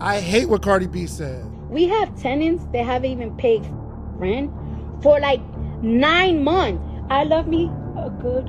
I hate what Cardi B said. We have tenants that haven't even paid rent for like nine months. I love me a good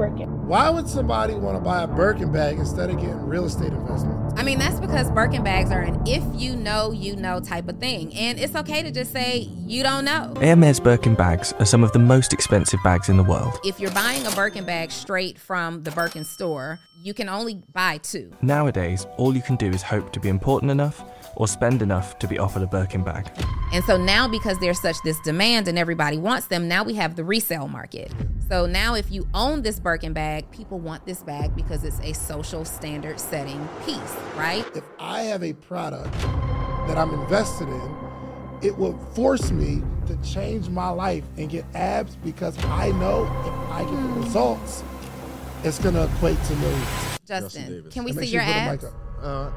Birkin. Why would somebody want to buy a Birkin bag instead of getting real estate investments? I mean, that's because Birkin bags are an if you know, you know type of thing. And it's okay to just say you don't know. Hermes Birkin bags are some of the most expensive bags in the world. If you're buying a Birkin bag straight from the Birkin store, you can only buy two. Nowadays, all you can do is hope to be important enough or spend enough to be offered a Birkin bag. And so now, because there's such this demand and everybody wants them, now we have the resale market. So now, if you own this Birkin bag, people want this bag because it's a social standard setting piece, right? If I have a product that I'm invested in, it will force me to change my life and get abs because I know if I get the results, it's gonna equate to millions. Justin, can we And make see your you abs? Uh,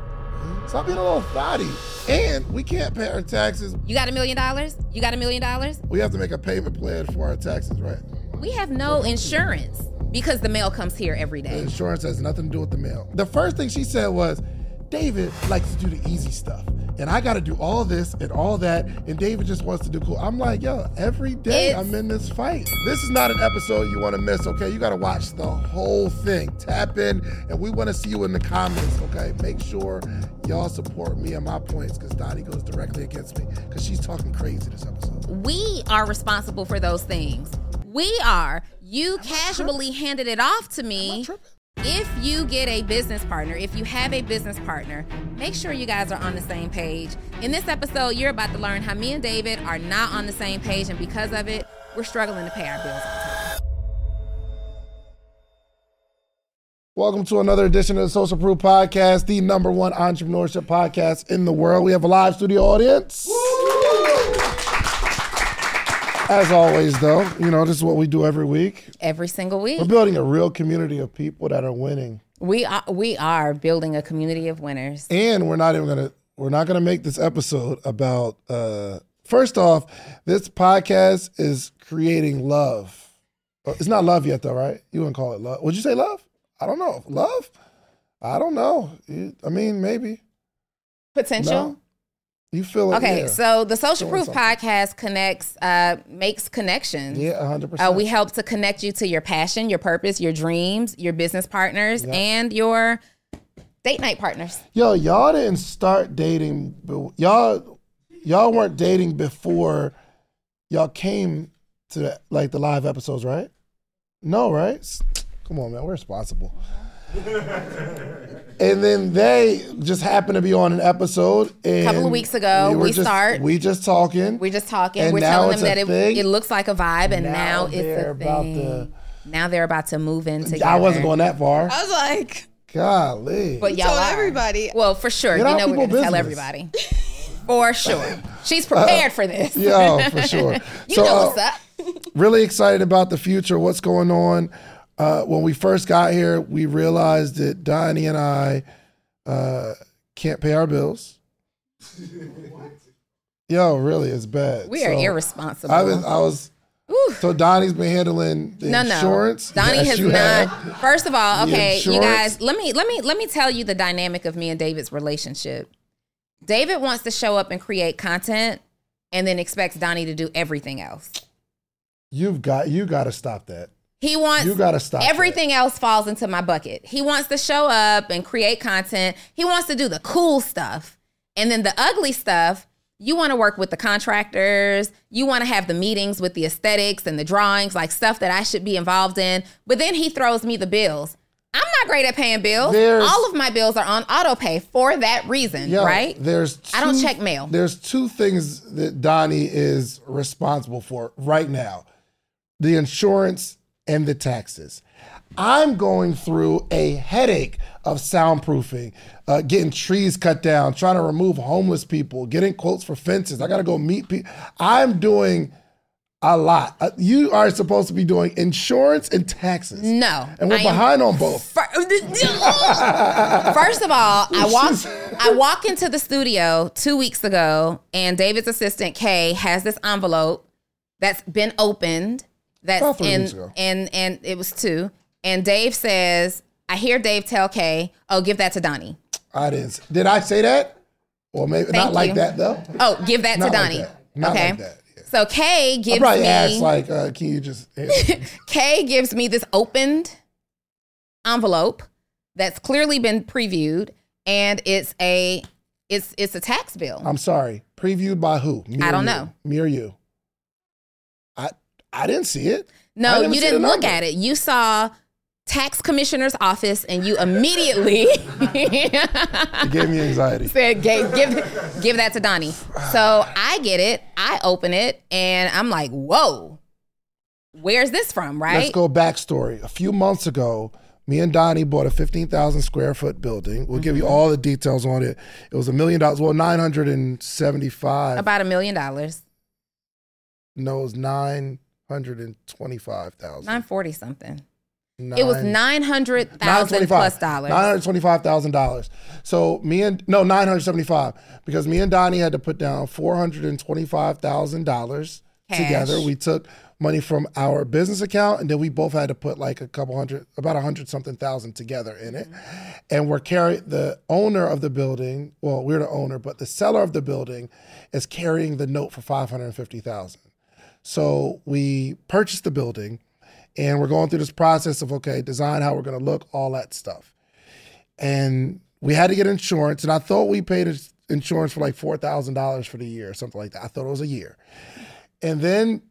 stop being a little thotty. And we can't pay our taxes. You got a million dollars? You got a million dollars? We have to make a payment plan for our taxes, right? We have no insurance because the mail comes here every day. The insurance has nothing to do with the mail. The first thing she said was, David likes to do the easy stuff. And I got to do all this and all that. And David just wants to do cool. I'm like, yo, every day It's- I'm in this fight. This is not an episode you want to miss, okay? You got to watch the whole thing. Tap in, and we want to see you in the comments, okay? Make sure y'all support me and my points because Dottie goes directly against me because she's talking crazy this episode. We are responsible for those things. We are. You casually handed it off to me. Tripping. If you get a business partner, if you have a business partner, make sure you guys are on the same page. In this episode, you're about to learn how me and David are not on the same page, and because of it, we're struggling to pay our bills on time. Welcome to another edition of the Social Proof Podcast, the number one entrepreneurship podcast in the world. We have a live studio audience. As always, though, you know, this is what we do every week. Every single week, We're building a real community of people that are winning. we are we are building a community of winners. And we're not even gonna we're not gonna make this episode about uh first off, this podcast is creating love. Uh, It's not love yet though, right? You wouldn't call it love. Would you say love? I don't know. Love? I don't know. I mean, maybe. Potential. No. You feel it. Okay, yeah. so the Social Proof something. Podcast connects, uh, makes connections. Yeah, hundred percent. Uh, we help to connect you to your passion, your purpose, your dreams, your business partners, and your date night partners. Yo, y'all didn't start dating. Y'all, y'all weren't dating before y'all came to the, like the live episodes, right? No, right? Come on, man, we're responsible. and then they just happened to be on an episode. And couple of weeks ago, were we just, start- We just talking. We're just talking. And We're now telling it's them that it, it looks like a vibe, and Now now, it's a about thing. to- now they're about to move in together. I wasn't going that far. I was like, Golly. But y'all told everybody. Well, for sure. Get you know we're going people to tell everybody. For sure. She's prepared for this. Yo, for sure. You So, know uh, up. really excited about the future, what's going on. Uh, when we first got here, we realized that Donni and I uh, can't pay our bills. Yo, really, it's bad. We are So, irresponsible. I was, I was so Donni's been handling the no, no. insurance. Donni Yes, has not. have. First of all, okay, you guys, let me let me let me tell you the dynamic of me and David's relationship. David wants to show up and create content and then expects Donni to do everything else. You've got you got to stop that. He wants You gotta stop that. Everything else falls into my bucket. He wants to show up and create content. He wants to do the cool stuff. And then the ugly stuff, you want to work with the contractors. You want to have the meetings with the aesthetics and the drawings, like stuff that I should be involved in. But then he throws me the bills. I'm not great at paying bills. There's- All of my bills are on auto pay for that reason, Yo, right? There's I don't check mail. There's two things that Donni is responsible for right now: the insurance and the taxes. I'm going through a headache of soundproofing, uh, getting trees cut down, trying to remove homeless people, getting quotes for fences. I got to go meet people. I'm doing a lot. Uh, you are supposed to be doing insurance and taxes. No. And we're I behind on both. Fir- First of all, I walked I walk into the studio two weeks ago, and David's assistant Kay has this envelope that's been opened. That's About three in weeks ago. and and it was two. And Dave says, I hear Dave tell Kay, "Oh, give that to Donni." I didn't. Did I say that? Or maybe Thank not like that though. Oh, give that Not to like Donni. that. Not okay. like that. Yeah. So Kay I gives probably me asked like, uh, can you just? Kay gives me this opened envelope that's clearly been previewed, and it's a it's it's a tax bill. I'm sorry. Previewed by who? Me or don't you? know. Me or you? I didn't see it. No, you didn't look at it. You saw tax commissioner's office, and you immediately It gave me anxiety. said, give, give, give that to Donni. So I get it. I open it, and I'm like, whoa, where's this from, right? Let's go backstory. A few months ago, me and Donni bought a 15,000 square foot building. We'll give you Mm-hmm. all the details on it. It was a million dollars. Well, 975. About a million dollars, no, it was 925,000. 940 something. It was Nine- 900,000 925 plus dollars. Nine hundred twenty-five thousand dollars. So me and no nine hundred seventy-five because me and Donni had to put down four hundred and twenty-five thousand dollars together. We took money from our business account and then we both had to put like a couple hundred, about a hundred something thousand together in it. Mm-hmm. And we're carrying the owner of the building. Well, we're the owner, but the seller of the building is carrying the note for five hundred and fifty thousand. So we purchased the building and we're going through this process of okay, design how we're going to look, all that stuff. And we had to get insurance, and I thought we paid insurance for like four thousand dollars for the year or something like that. I thought it was a year. And then,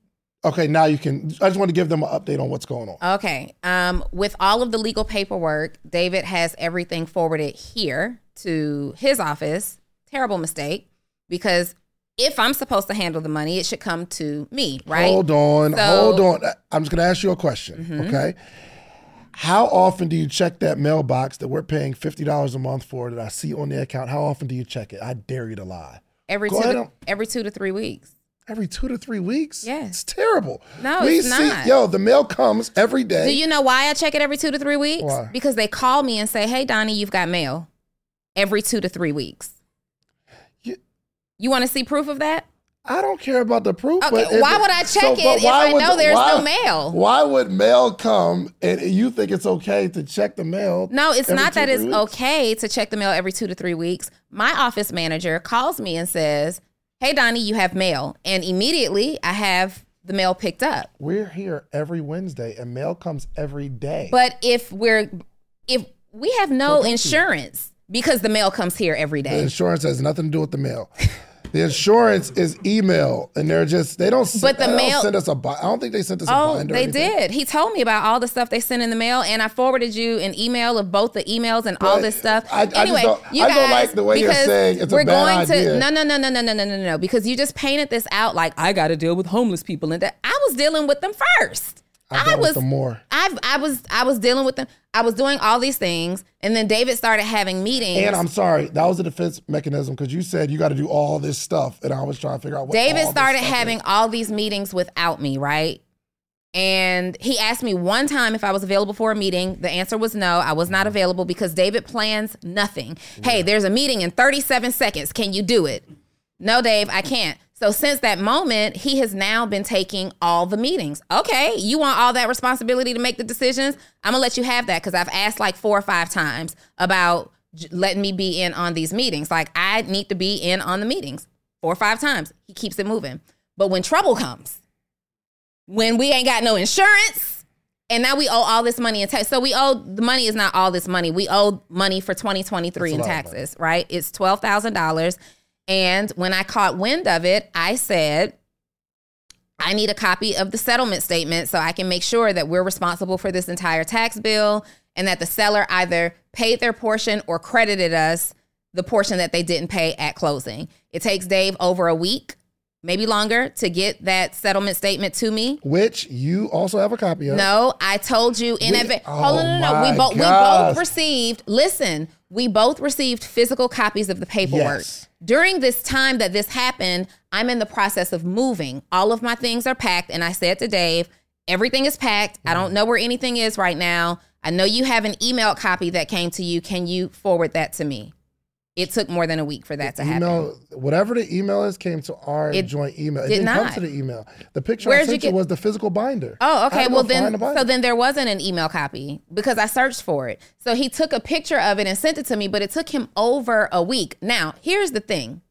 okay, now you can. I just want to give them an update on what's going on. Okay. Um, with all of the legal paperwork, David has everything forwarded here to his office. Terrible mistake because if I'm supposed to handle the money, it should come to me, right? Hold on, So- Mm-hmm. hold on. I'm just going to ask you a question, okay? How often do you check that mailbox that we're paying fifty dollars a month for that I see on the account? How often do you check it? I dare you to lie. every Go two to, every two to three weeks. Every two to three weeks? Yes. It's terrible. No, we it's see, not. Yo, the mail comes every day. Do you know why I check it every two to three weeks? Why? Because they call me and say, "Hey, Donni, you've got mail." Every two to three weeks. You- You want to see proof of that? I don't care about the proof. Okay, but why would I check so, it if I would know the- there's no mail? Why would mail come and you think it's okay to check the mail? No, it's not that it's weeks? okay to check the mail every two to three weeks. My office manager calls me and says, Hey, Donni, you have mail. And immediately I have the mail picked up. We're here every Wednesday and mail comes every day. But if we're, if we have no you. insurance because the mail comes here every day, the insurance has nothing to do with the mail. The insurance is email, and they're just they don't. But the mail- send us a. I don't think they sent us a Oh, binder. or they did. He told me about all the stuff they sent in the mail, and I forwarded you an email of both the emails and all this stuff. I- I anyway, don't- you I guys, don't like the way you're saying it's we're bad going idea. to no, no, no, no, no, no, no, no, no, because you just painted this out like I got to deal with homeless people, and that I was dealing with them first. I with was more. I've, I was I was dealing with them. I was doing all these things, and then David started having meetings. And I'm sorry, that was a defense mechanism because you said you got to do all this stuff, and I was trying to figure out what. David started having is. all these meetings without me, right? And he asked me one time if I was available for a meeting. The answer was no, I was not available because David plans nothing. Hey, there's a meeting in 37 seconds. Can you do it? No, Dave, I can't. So since that moment, he has now been taking all the meetings. Okay, you want all that responsibility to make the decisions? I'm gonna let you have that because I've asked like four or five times about letting me be in on these meetings. Like I need to be in on the meetings four or five times. He keeps it moving. But when trouble comes, when we ain't got no insurance, and now we owe all this money in tax. So we owe the money is not all this money. We owe money for 2023 in taxes, right? It's twelve thousand dollars. And when I caught wind of it, I said, I need a copy of the settlement statement so I can make sure that we're responsible for this entire tax bill and that the seller either paid their portion or credited us the portion that they didn't pay at closing. It takes Dave over a week, maybe longer, to get that settlement statement to me. which you also have a copy of. No, I told you in advance. oh Hold no, no, no. We both we both received. Listen, we both received physical copies of the paperwork. Yes. During this time that this happened, I'm in the process of moving. All of my things are packed, and I said to Dave, "Everything is packed. I don't know where anything is right now. I know you have an email copy that came to you. Can you forward that to me?" It took more than a week for that to happen. email, whatever the email is, came to our It joint email. It did didn't come to the email. The picture Where'd I sent you, get- was the physical binder. Oh, okay. Well, then, find the binder. so then there wasn't an email copy because I searched for it. So he took a picture of it and sent it to me, but it took him over a week. Now, here's the thing.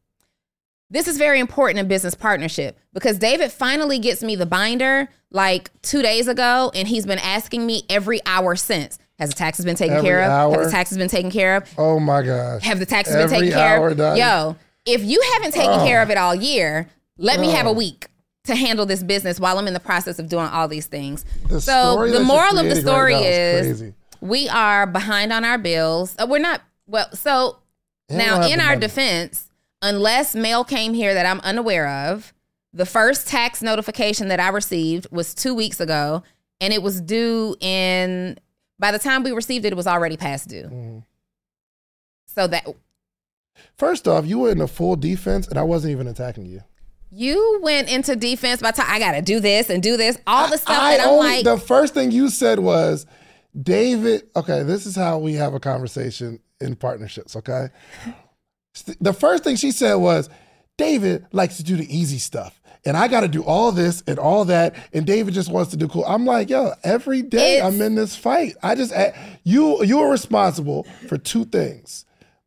This is very important in business partnership because David finally gets me the binder like two days ago, and he's been asking me every hour since. Has the taxes been taken Every care of? hour? Have the taxes been taken care of? oh my gosh. Have the taxes Every been taken care of? Donni. Yo, if you haven't taken Oh. care of it all year, let me have a Oh. week to handle this business while I'm in the process of doing all these things. The so the moral of the creating right story is is we are behind on our bills. Uh, we're not well. So And now, in our money. defense, unless mail came here that I'm unaware of, the first tax notification that I received was two weeks ago, and it was due in. By the time we received it, it was already past due. Mm-hmm. So that First off, you were in a full defense, and I wasn't even attacking you. you went into defense by time I got to do this and do this, all the stuff I that I'm only, like. the first thing you said was, David. Okay, this is how we have a conversation in partnerships. Okay, the first thing she said was, David likes to do the easy stuff. And I got to do all this and all that, and David just wants to do cool. I'm like, yo, every day It's- I'm in this fight. I just you you are responsible for two things.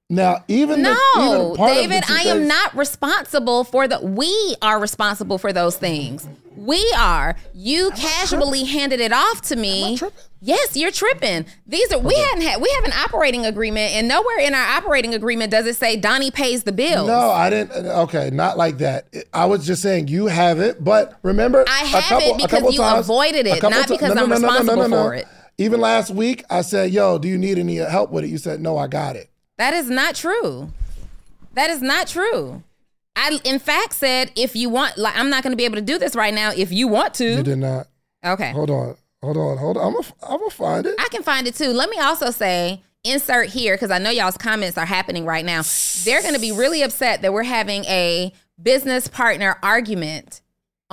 Now, even the, No, even the David, two I am not responsible for the. We are responsible for those things. We are. You casually handed it off to me. Yes, you're tripping. These are. We hadn't had. We have an operating agreement, and nowhere in our operating agreement does it say Donni pays the bills. No, I didn't. Uh, okay, not like that. I was just saying you have it, but remember, I a have couple- it because you times- avoided it, not because I'm responsible for it. Even last week, I said, "Yo, do you need any help with it?" You said, "No, I got it." That is not true. That is not true. I, in fact, said if you want, like, I'm not going to be able to do this right now. If you want to. You did not. okay. Hold on, hold on, hold on. I'm gonna, I'm gonna find it. I can find it too. Let me also say, insert here, because I know y'all's comments are happening right now. They're going to be really upset that we're having a business partner argument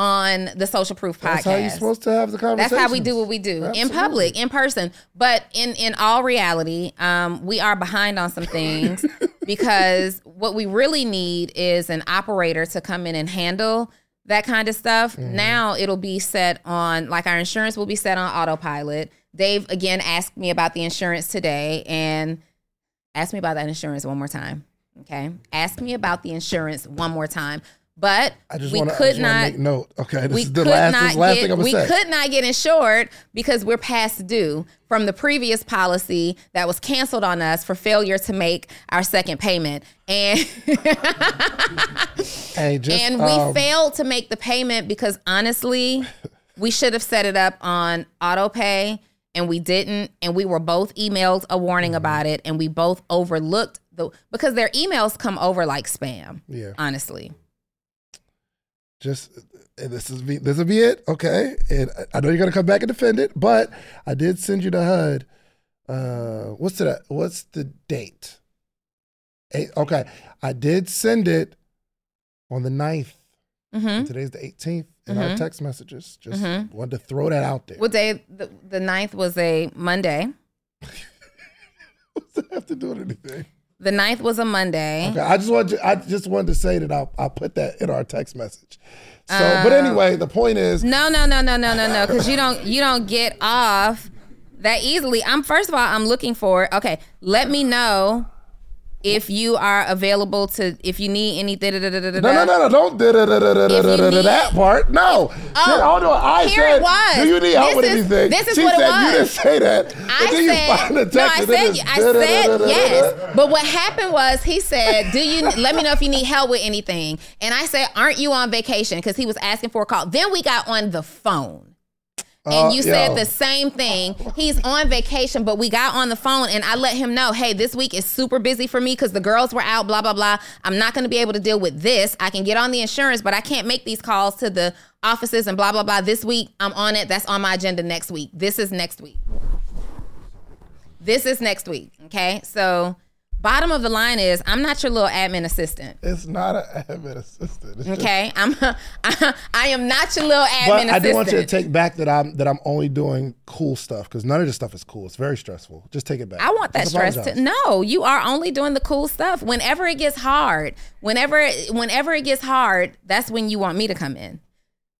on the Social Proof podcast. That's how you're supposed to have the conversation. That's how we do what we do in public, in person. But in in all reality, um, we are behind on some things because what we really need is an operator to come in and handle that kind of stuff. Mm-hmm. Now it'll be set on like our insurance will be set on autopilot. Dave again asked me about the insurance today and asked me about that insurance one more time. Okay, ask me about the insurance one more time. But I just we want to could not make note. Okay, this we is the could last, not this last get thing I'm gonna we say. could not get insured because we're past due from the previous policy that was canceled on us for failure to make our second payment and Hey, just, and we um, failed to make the payment because honestly we should have set it up on auto pay and we didn't and we were both emailed a warning about it and we both overlooked the because their emails come over like spam Yeah. honestly just and this is be, this will be it, okay? And I- know you're gonna come back and defend it, but I did send you the HUD. Uh, what's the what's the date? Eight, okay, I did send it on the 9th. hmm Today's the 18th in our Mhm. text messages. Just Mhm. wanted to throw that out there. what day the, the 9th was a monday What does that have to do with anything? The 9th was a Monday. Okay, I just wanted to, I just wanted to say that I'll, I'll put that in our text message. So, Uh, but anyway, the point is, No, no, no, no, no, no, no. Because you don't you don't get off that easily. I'm first of all, I'm looking for okay, let me know if you are available to if you need anything. No, no, no, no, don't that part. No. Oh, no, I here said, it was. do you need help with anything? This is she what said, it was. You didn't say that. I said, no, I said, I said yes. But what happened was he said, do you let me know if you need help with anything? And I said, aren't you on vacation? Because he was asking for a call. Then we got on the phone. And Uh, you said yo. the same thing. He's on vacation, but we got on the phone and I let him know, hey, this week is super busy for me because the girls were out, blah, blah, blah. I'm not going to be able to deal with this. I can get on the insurance, but I can't make these calls to the offices and blah, blah, blah. This week, I'm on it. That's on my agenda next week. This is next week. This is next week. Okay. So, Bottom of the line is, I'm not your little admin assistant. It's not an admin assistant. It's just- Okay, I'm I, I am not your little admin but I assistant. do want you to take back that I'm that I'm only doing cool stuff because none of this stuff is cool. It's very stressful. Just take it back. I want that Just stress apologize. to no. You are only doing the cool stuff. Whenever it gets hard, whenever whenever it gets hard, that's when you want me to come in.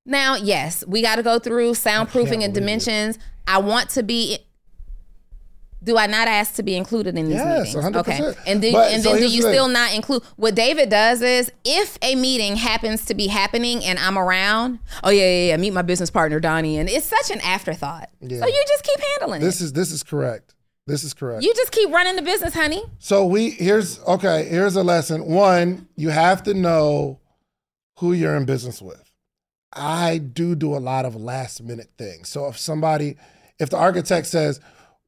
Now, yes, we got to go through soundproofing and believe it. dimensions. I want to be. Do I not ask to be included in these Yes, meetings? 100%. Okay, and then But- and so do you still not include? What David does is, if a meeting happens to be happening and I'm around, oh yeah, yeah, yeah, meet my business partner Donni, and it's such an afterthought. Yeah. So you just keep handling This it. is this is correct. This is correct. You just keep running the business, honey. So we here's okay. Here's a lesson. One, you have to know who you're in business with. I do do a lot of last minute things. So if somebody, if the architect says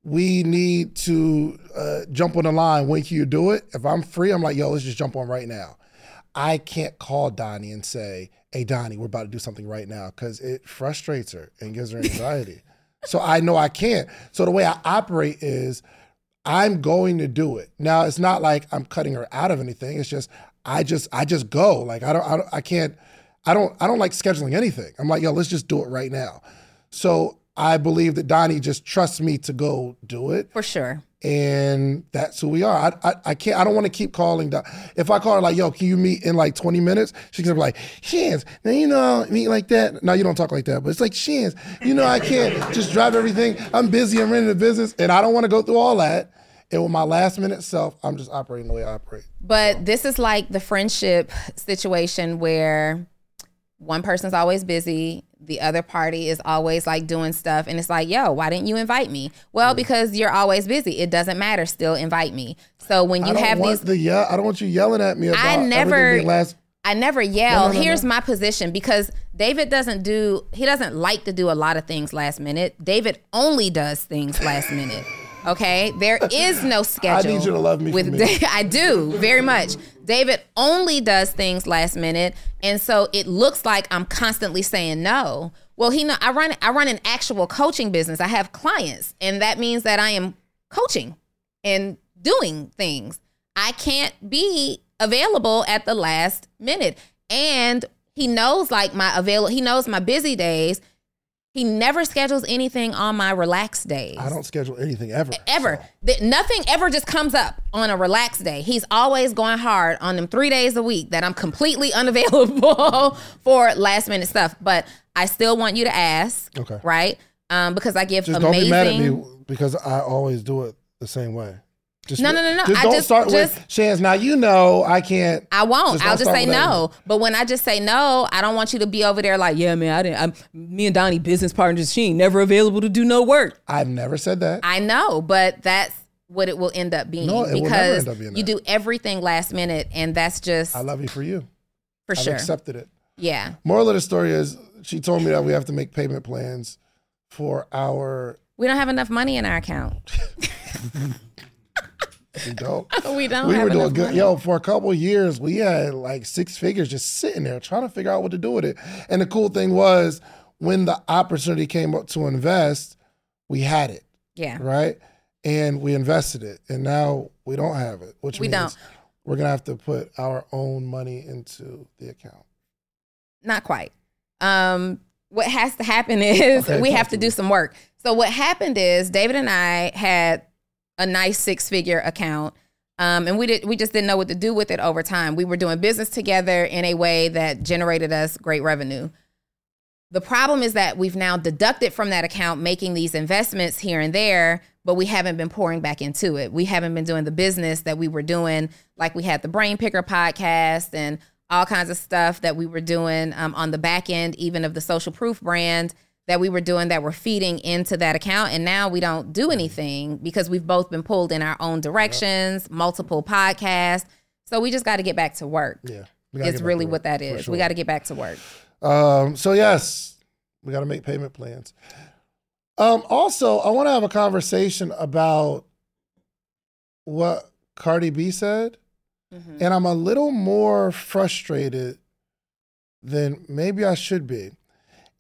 we need to uh, jump on the line, when can you do it? If I'm free, I'm like, yo, let's just jump on right now. I can't call Donni and say, hey Donni, we're about to do something right now because it frustrates her and gives her anxiety. so I know I can't. So the way I operate is I'm going to do it. Now it's not like I'm cutting her out of anything. It's just I just I just go. Like I don't I, don't, I can't I don't I don't like scheduling anything. I'm like, yo, let's just do it right now. So I believe that Donni just trusts me to go do it For sure. and that's who we are. I, I, I can't. I don't want to keep calling. Don- If I call her like, "Yo, can you meet in like 20 minutes?" She's gonna be like, "Shans, now you know meet like that." No, you don't talk like that, but it's like Shans. You know, I can't just drive everything. I'm busy. I'm running the business, and I don't want to go through all that. And with my last minute self, I'm just operating the way I operate. But this is like the friendship situation where one person's always busy, the other party is always like doing stuff, and it's like, yo, why didn't you invite me? Well, because you're always busy. It doesn't matter. Still invite me. So when you have these, the yell. I don't want you yelling at me about I never- last. I never yell. No, no, no, Here's my position because David doesn't do he doesn't like to do a lot of things last minute. David only does things last minute. Okay? There is no schedule. I need you to love me with me. Da- I do, very much. David only does things last minute, and so it looks like I'm constantly saying no. Well, he know I run I run an actual coaching business. I have clients, and that means that I am coaching and doing things. I can't be available at the last minute. And he knows like my avail he knows my busy days. He never schedules anything on my relaxed days. I don't schedule anything ever. ever. so. Th- nothing ever just comes up on a relaxed day. He's always going hard on them 3 days a week that I'm completely unavailable for last minute stuff, but I still want you to ask, Okay. right? Um because I give Just amazing don't be mad at me because I always do it the same way. Just No, no, no, no. Just I don't just- start just- with Shans. Now you know I can't. I won't. Just I'll just say that no. But when I just say no, I don't want you to be over there like, yeah, man, I didn't. I'm, me and Donni business partners. She ain't never available to do no work. I've never said that. I know, but that's what it will end up being No, it will never because end up being you that. do everything last minute, and that's just I love you for you. for I've sure. accepted it. yeah, Moral of the story is she told me that we have to make payment plans for our. we don't have enough money in our account. We don't. we don't. we were doing good. money. Yo, for a couple of years, we had like six figures just sitting there trying to figure out what to do with it. And the cool thing was when the opportunity came up to invest, we had it, Yeah, right? And we invested it. And now we don't have it, which We means don't. we're going to have to put our own money into the account. not quite. Um, what has to happen is Okay, we have to do some work. So what happened is David and I had a nice six figure account. Um, and we did we just didn't know what to do with it over time. We were doing business together in a way that generated us great revenue. The problem is that we've now deducted from that account making these investments here and there, but we haven't been pouring back into it. We haven't been doing the business that we were doing, like we had the Brain Picker podcast and all kinds of stuff that we were doing um, on the back end, even of the Social Proof brand that we were doing that were feeding into that account. And now we don't do anything because we've both been pulled in our own directions, multiple podcasts. So we just got to get back to work. Yeah. It's really what that is. sure. We got to get back to work. Um, so yes, we got to make payment plans. Um, also, I want to have a conversation about what Cardi B said, Mm-hmm. and I'm a little more frustrated than maybe I should be.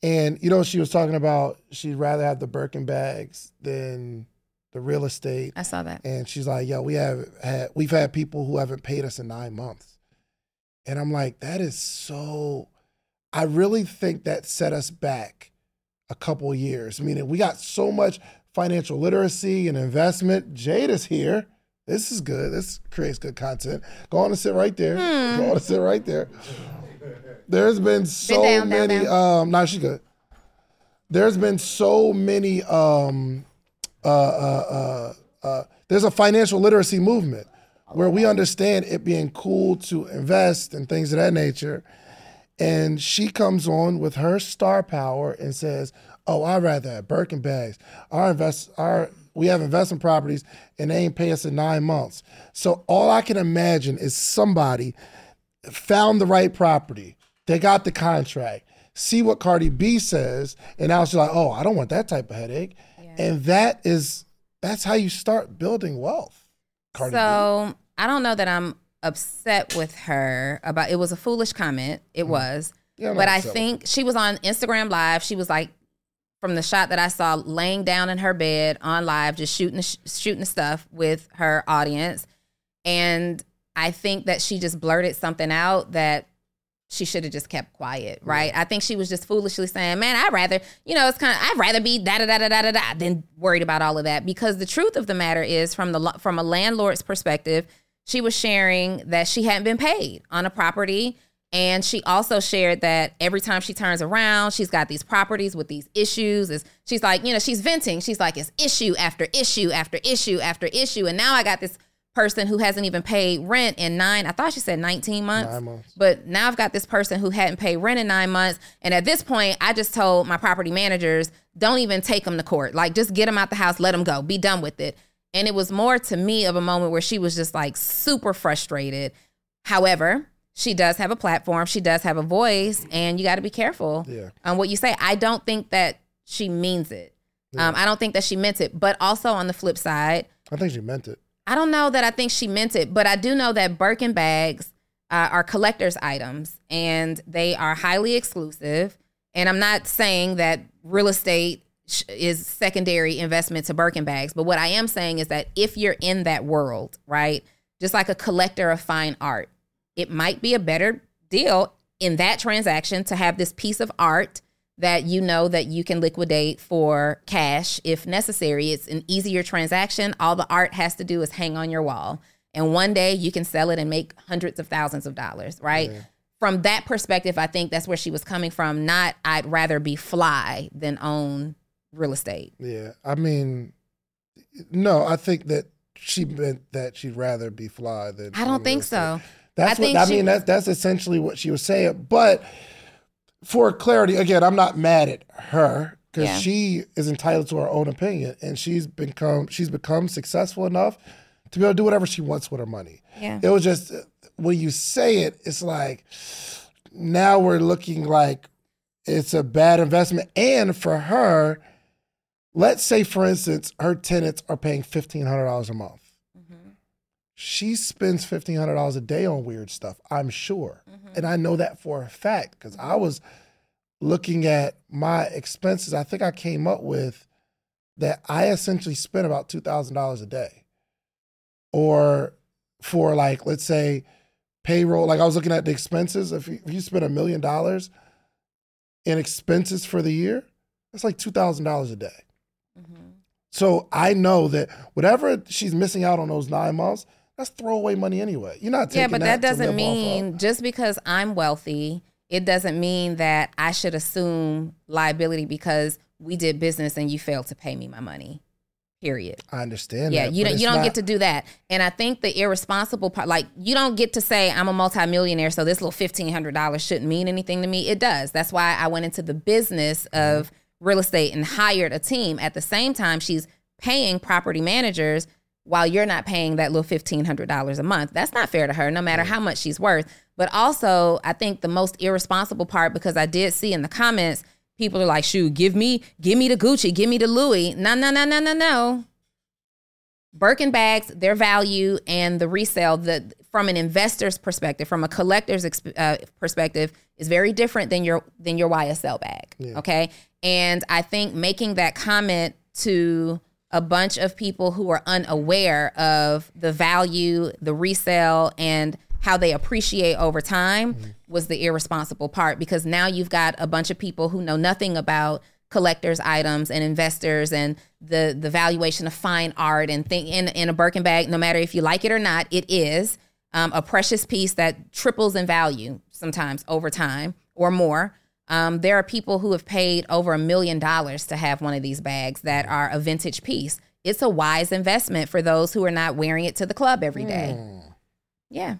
And you know, she was talking about she'd rather have the Birkin bags than the real estate. I saw that. And she's like, "Yo, we have had we've had people who haven't paid us in nine months," and I'm like, "That is so." I really think that set us back a couple years. Meaning, we got so much financial literacy and investment. Jade is here. This is good. This creates good content. Go on and sit right there. Go hmm. on and sit right there. There's been so down, down, many. Um, nah, she good. There's been so many. Um, uh, uh, uh, uh, there's a financial literacy movement where we understand it being cool to invest and things of that nature. And she comes on with her star power and says, "Oh, I'd rather have Birkin bags. Our invest, our we have investment properties, and they ain't pay us in nine months. So all I can imagine is somebody found the right property, they got the contract, see what Cardi B says, and now she's like, "Oh, I don't want that type of headache." And that is that's how you start building wealth. Cardi So I don't know that I'm upset with her about it was a foolish comment. It was. Mm-hmm. Yeah, but I think she was on Instagram live. She was like from the shot that I saw laying down in her bed on live just shooting shooting the stuff with her audience. And I think that she just blurted something out that she should have just kept quiet, right? I think she was just foolishly saying, "Man, I'd rather, you know, it's kind of I'd rather be da da da da da da da than worried about all of that." Because the truth of the matter is, from the from a landlord's perspective, she was sharing that she hadn't been paid on a property, and she also shared that every time she turns around, she's got these properties with these issues. Is she's like, you know, she's venting. She's like, it's issue after issue after issue after issue, and now I got this person who hasn't even paid rent in nine. I thought she said nineteen months. Nine months. But now I've got this person who hadn't paid rent in nine months. And at this point, I just told my property managers, don't even take them to court. Like, just get them out the house, let them go, be done with it. And it was more to me of a moment where she was just like super frustrated. However, she does have a platform, she does have a voice, and you got to be careful Yeah. on what you say. I don't think that she means it. Um, I don't think that she meant it. But also on the flip side, I think she meant it. I don't know that I think she meant it, but I do know that Birkin bags uh, are collector's items and they are highly exclusive. And I'm not saying that real estate is secondary investment to Birkin bags, but what I am saying is that if you're in that world, right, just like a collector of fine art, it might be a better deal in that transaction to have this piece of art that you know that you can liquidate for cash if necessary. It's an easier transaction. All the art has to do is hang on your wall. And one day you can sell it and make hundreds of thousands of dollars, right? From that perspective, I think that's where she was coming from. Not, I'd rather be fly than own real estate. Yeah. I mean, no, I think that she meant that she'd rather be fly than. I don't think so. That's I what think I she- mean. That's that's essentially what she was saying. But for clarity, again, I'm not mad at her because Yeah. she is entitled to her own opinion, and she's become she's become successful enough to be able to do whatever she wants with her money. Yeah. It was just when you say it, it's like now we're looking like it's a bad investment, and for her. Let's say, for instance, her tenants are paying fifteen hundred dollars a month she spends fifteen hundred dollars a day on weird stuff. I'm sure, mm-hmm. and I know that for a fact because I was looking at my expenses. I think I came up with that I essentially spent about two thousand dollars a day, or for like let's say payroll. Like I was looking at the expenses. If you, if you spend a million dollars in expenses for the year, that's like two thousand dollars a day. Mm-hmm. So I know that whatever she's missing out on those nine months, that's throwaway money anyway. You're not taking that. Yeah, but that, to doesn't mean just because I'm wealthy, it doesn't mean that I should assume liability because we did business and you failed to pay me my money. Period. I understand. Yeah, that, you don't you don't not... get to do that. And I think the irresponsible part, like you don't get to say I'm a multimillionaire, so this little fifteen hundred dollars shouldn't mean anything to me. It does. That's why I went into the business mm-hmm. of real estate and hired a team. At the same time, she's paying property managers while you're not paying that little fifteen hundred dollars a month. That's not fair to her, no matter how much she's worth. But also, I think the most irresponsible part, because I did see in the comments, people are like, "Shoot, give me, give me the Gucci, give me the Louis." No, no, no, no, no, no. Birkin bags, their value and the resale, the from an investor's perspective, from a collector's exp- uh, perspective, is very different than your than your YSL bag. Okay, and I think making that comment to a bunch of people who are unaware of the value, the resale, and how they appreciate over time was the irresponsible part because now you've got a bunch of people who know nothing about collectors items and investors and the the valuation of fine art and thing in in a Birkin bag no matter if you like it or not it is um, a precious piece that triples in value sometimes over time or more um, there are people who have paid over a million dollars to have one of these bags that are a vintage piece it's a wise investment for those who are not wearing it to the club every day yeah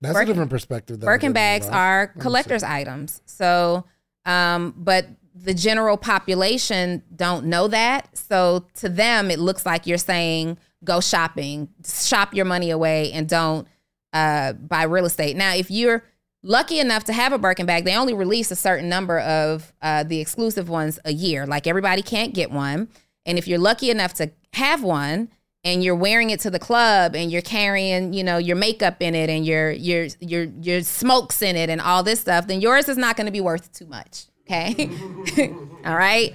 That's Birkin- a different perspective. Birkin bags right? are collector's items. So, um, but the general population don't know that. So to them, it looks like you're saying go shopping, shop your money away, and don't uh, buy real estate. Now, if you're lucky enough to have a Birkin bag, they only release a certain number of uh, the exclusive ones a year. Like everybody can't get one. And if you're lucky enough to have one, and you're wearing it to the club and you're carrying, you know, your makeup in it and your your your your smokes in it and all this stuff, then yours is not going to be worth too much. Okay. all right.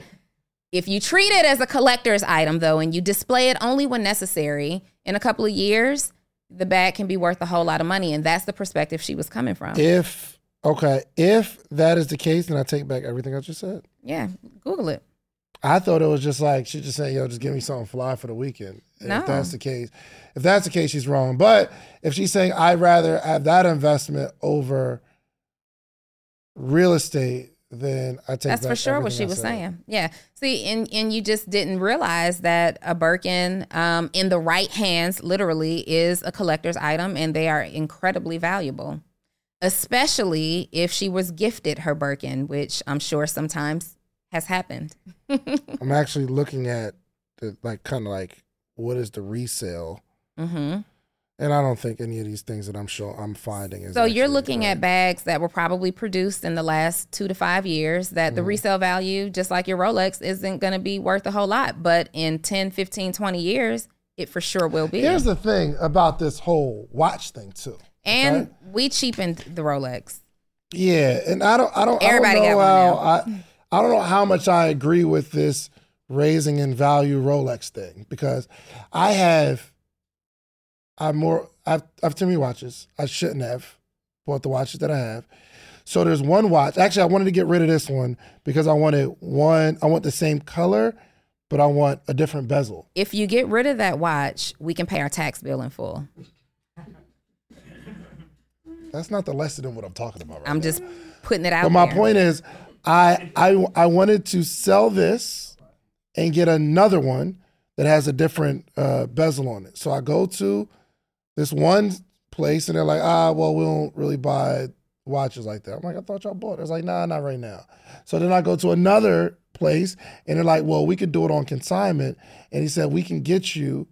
If you treat it as a collector's item though, and you display it only when necessary, in a couple of years, the bag can be worth a whole lot of money. And that's the perspective she was coming from. If okay, if that is the case, then I take back everything I just said. yeah. Google it. I thought it was just like she just saying, "Yo, just give me something fly for the weekend." No. If that's the case, if that's the case, she's wrong. But if she's saying, "I'd rather have that investment over real estate," then I take That's for sure what she I was said. saying. Yeah. See, and and you just didn't realize that a Birkin, um, in the right hands, literally is a collector's item, and they are incredibly valuable. Especially if she was gifted her Birkin, which I'm sure sometimes has happened. I'm actually looking at the like kind of like what is the resale, hmm and I don't think any of these things that I'm sure I'm finding is. So you're looking right. at bags that were probably produced in the last two to five years that Mm-hmm. the resale value, just like your Rolex, isn't going to be worth a whole lot. But in 10, 15, 20 years, it for sure will be. Here's the thing about this whole watch thing too. and okay? we cheapened the Rolex. Yeah, and I don't, I don't, Everybody I don't know got how, one I, I don't know how much I agree with this raising in value Rolex thing because I have, I'm more, I've, I've too many watches. I shouldn't have bought the watches that I have. So there's one watch. Actually, I wanted to get rid of this one because I wanted one. I want the same color, but I want a different bezel. If you get rid of that watch, we can pay our tax bill in full. That's not the lesson in what I'm talking about. Right now. I'm now. just putting it out But my there. point is, I I I wanted to sell this and get another one that has a different uh, bezel on it. So I go to this one place and they're like, ah, well, we don't really buy watches like that. I'm like, I thought y'all bought. it. It's like, nah, not right now. So then I go to another place and they're like, well, we could do it on consignment. And he said, we can get you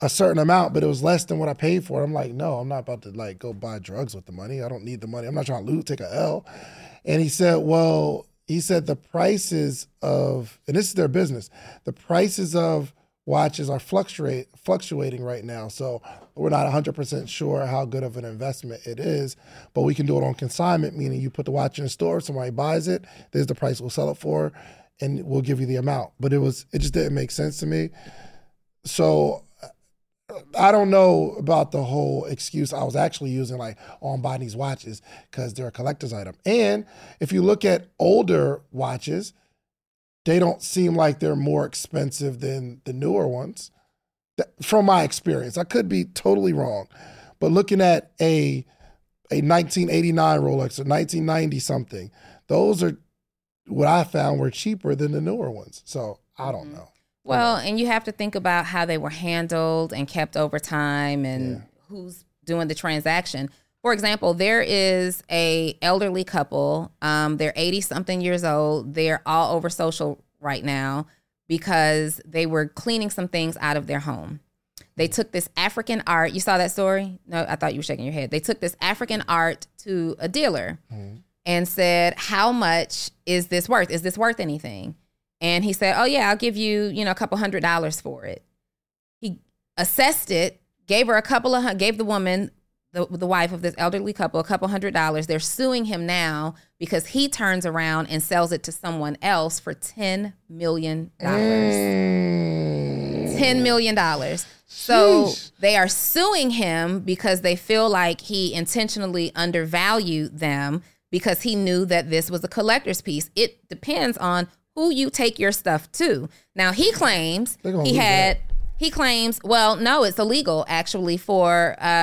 a certain amount, but it was less than what I paid for. I'm like, no, I'm not about to like go buy drugs with the money. I don't need the money. I'm not trying to lose, take a L. And he said, well, he said the prices of, and this is their business, the prices of watches are fluctuate fluctuating right now. So we're not 100% sure how good of an investment it is, but we can do it on consignment, meaning you put the watch in a store, somebody buys it, there's the price we'll sell it for, and we'll give you the amount. But it was, it just didn't make sense to me. So I don't know about the whole excuse I was actually using, like, oh, I'm buying these watches because they're a collector's item. And if you look at older watches, they don't seem like they're more expensive than the newer ones. From my experience, I could be totally wrong, but looking at a a 1989 Rolex or 1990 something, those are what I found were cheaper than the newer ones. So I don't mm-hmm. know. Well, and you have to think about how they were handled and kept over time and who's doing the transaction. For example, there is a elderly couple. Um, they're 80 something years old. They're all over social right now because they were cleaning some things out of their home. They took this African art. You saw that story? No, I thought you were shaking your head. They took this African art to a dealer and said, "How much is this worth? Is this worth anything?" And he said, "Oh yeah, I'll give you, you know, a couple hundred dollars for it." He assessed it, gave her a couple of gave the woman the, the wife of this elderly couple a couple hundred dollars. They're suing him now because he turns around and sells it to someone else for ten million dollars. Mm. $10 million. So Sheesh. they are suing him because they feel like he intentionally undervalued them because he knew that this was a collector's piece. It depends on who you take your stuff to. Now he claims he had he claims, well, no, it's illegal actually for uh,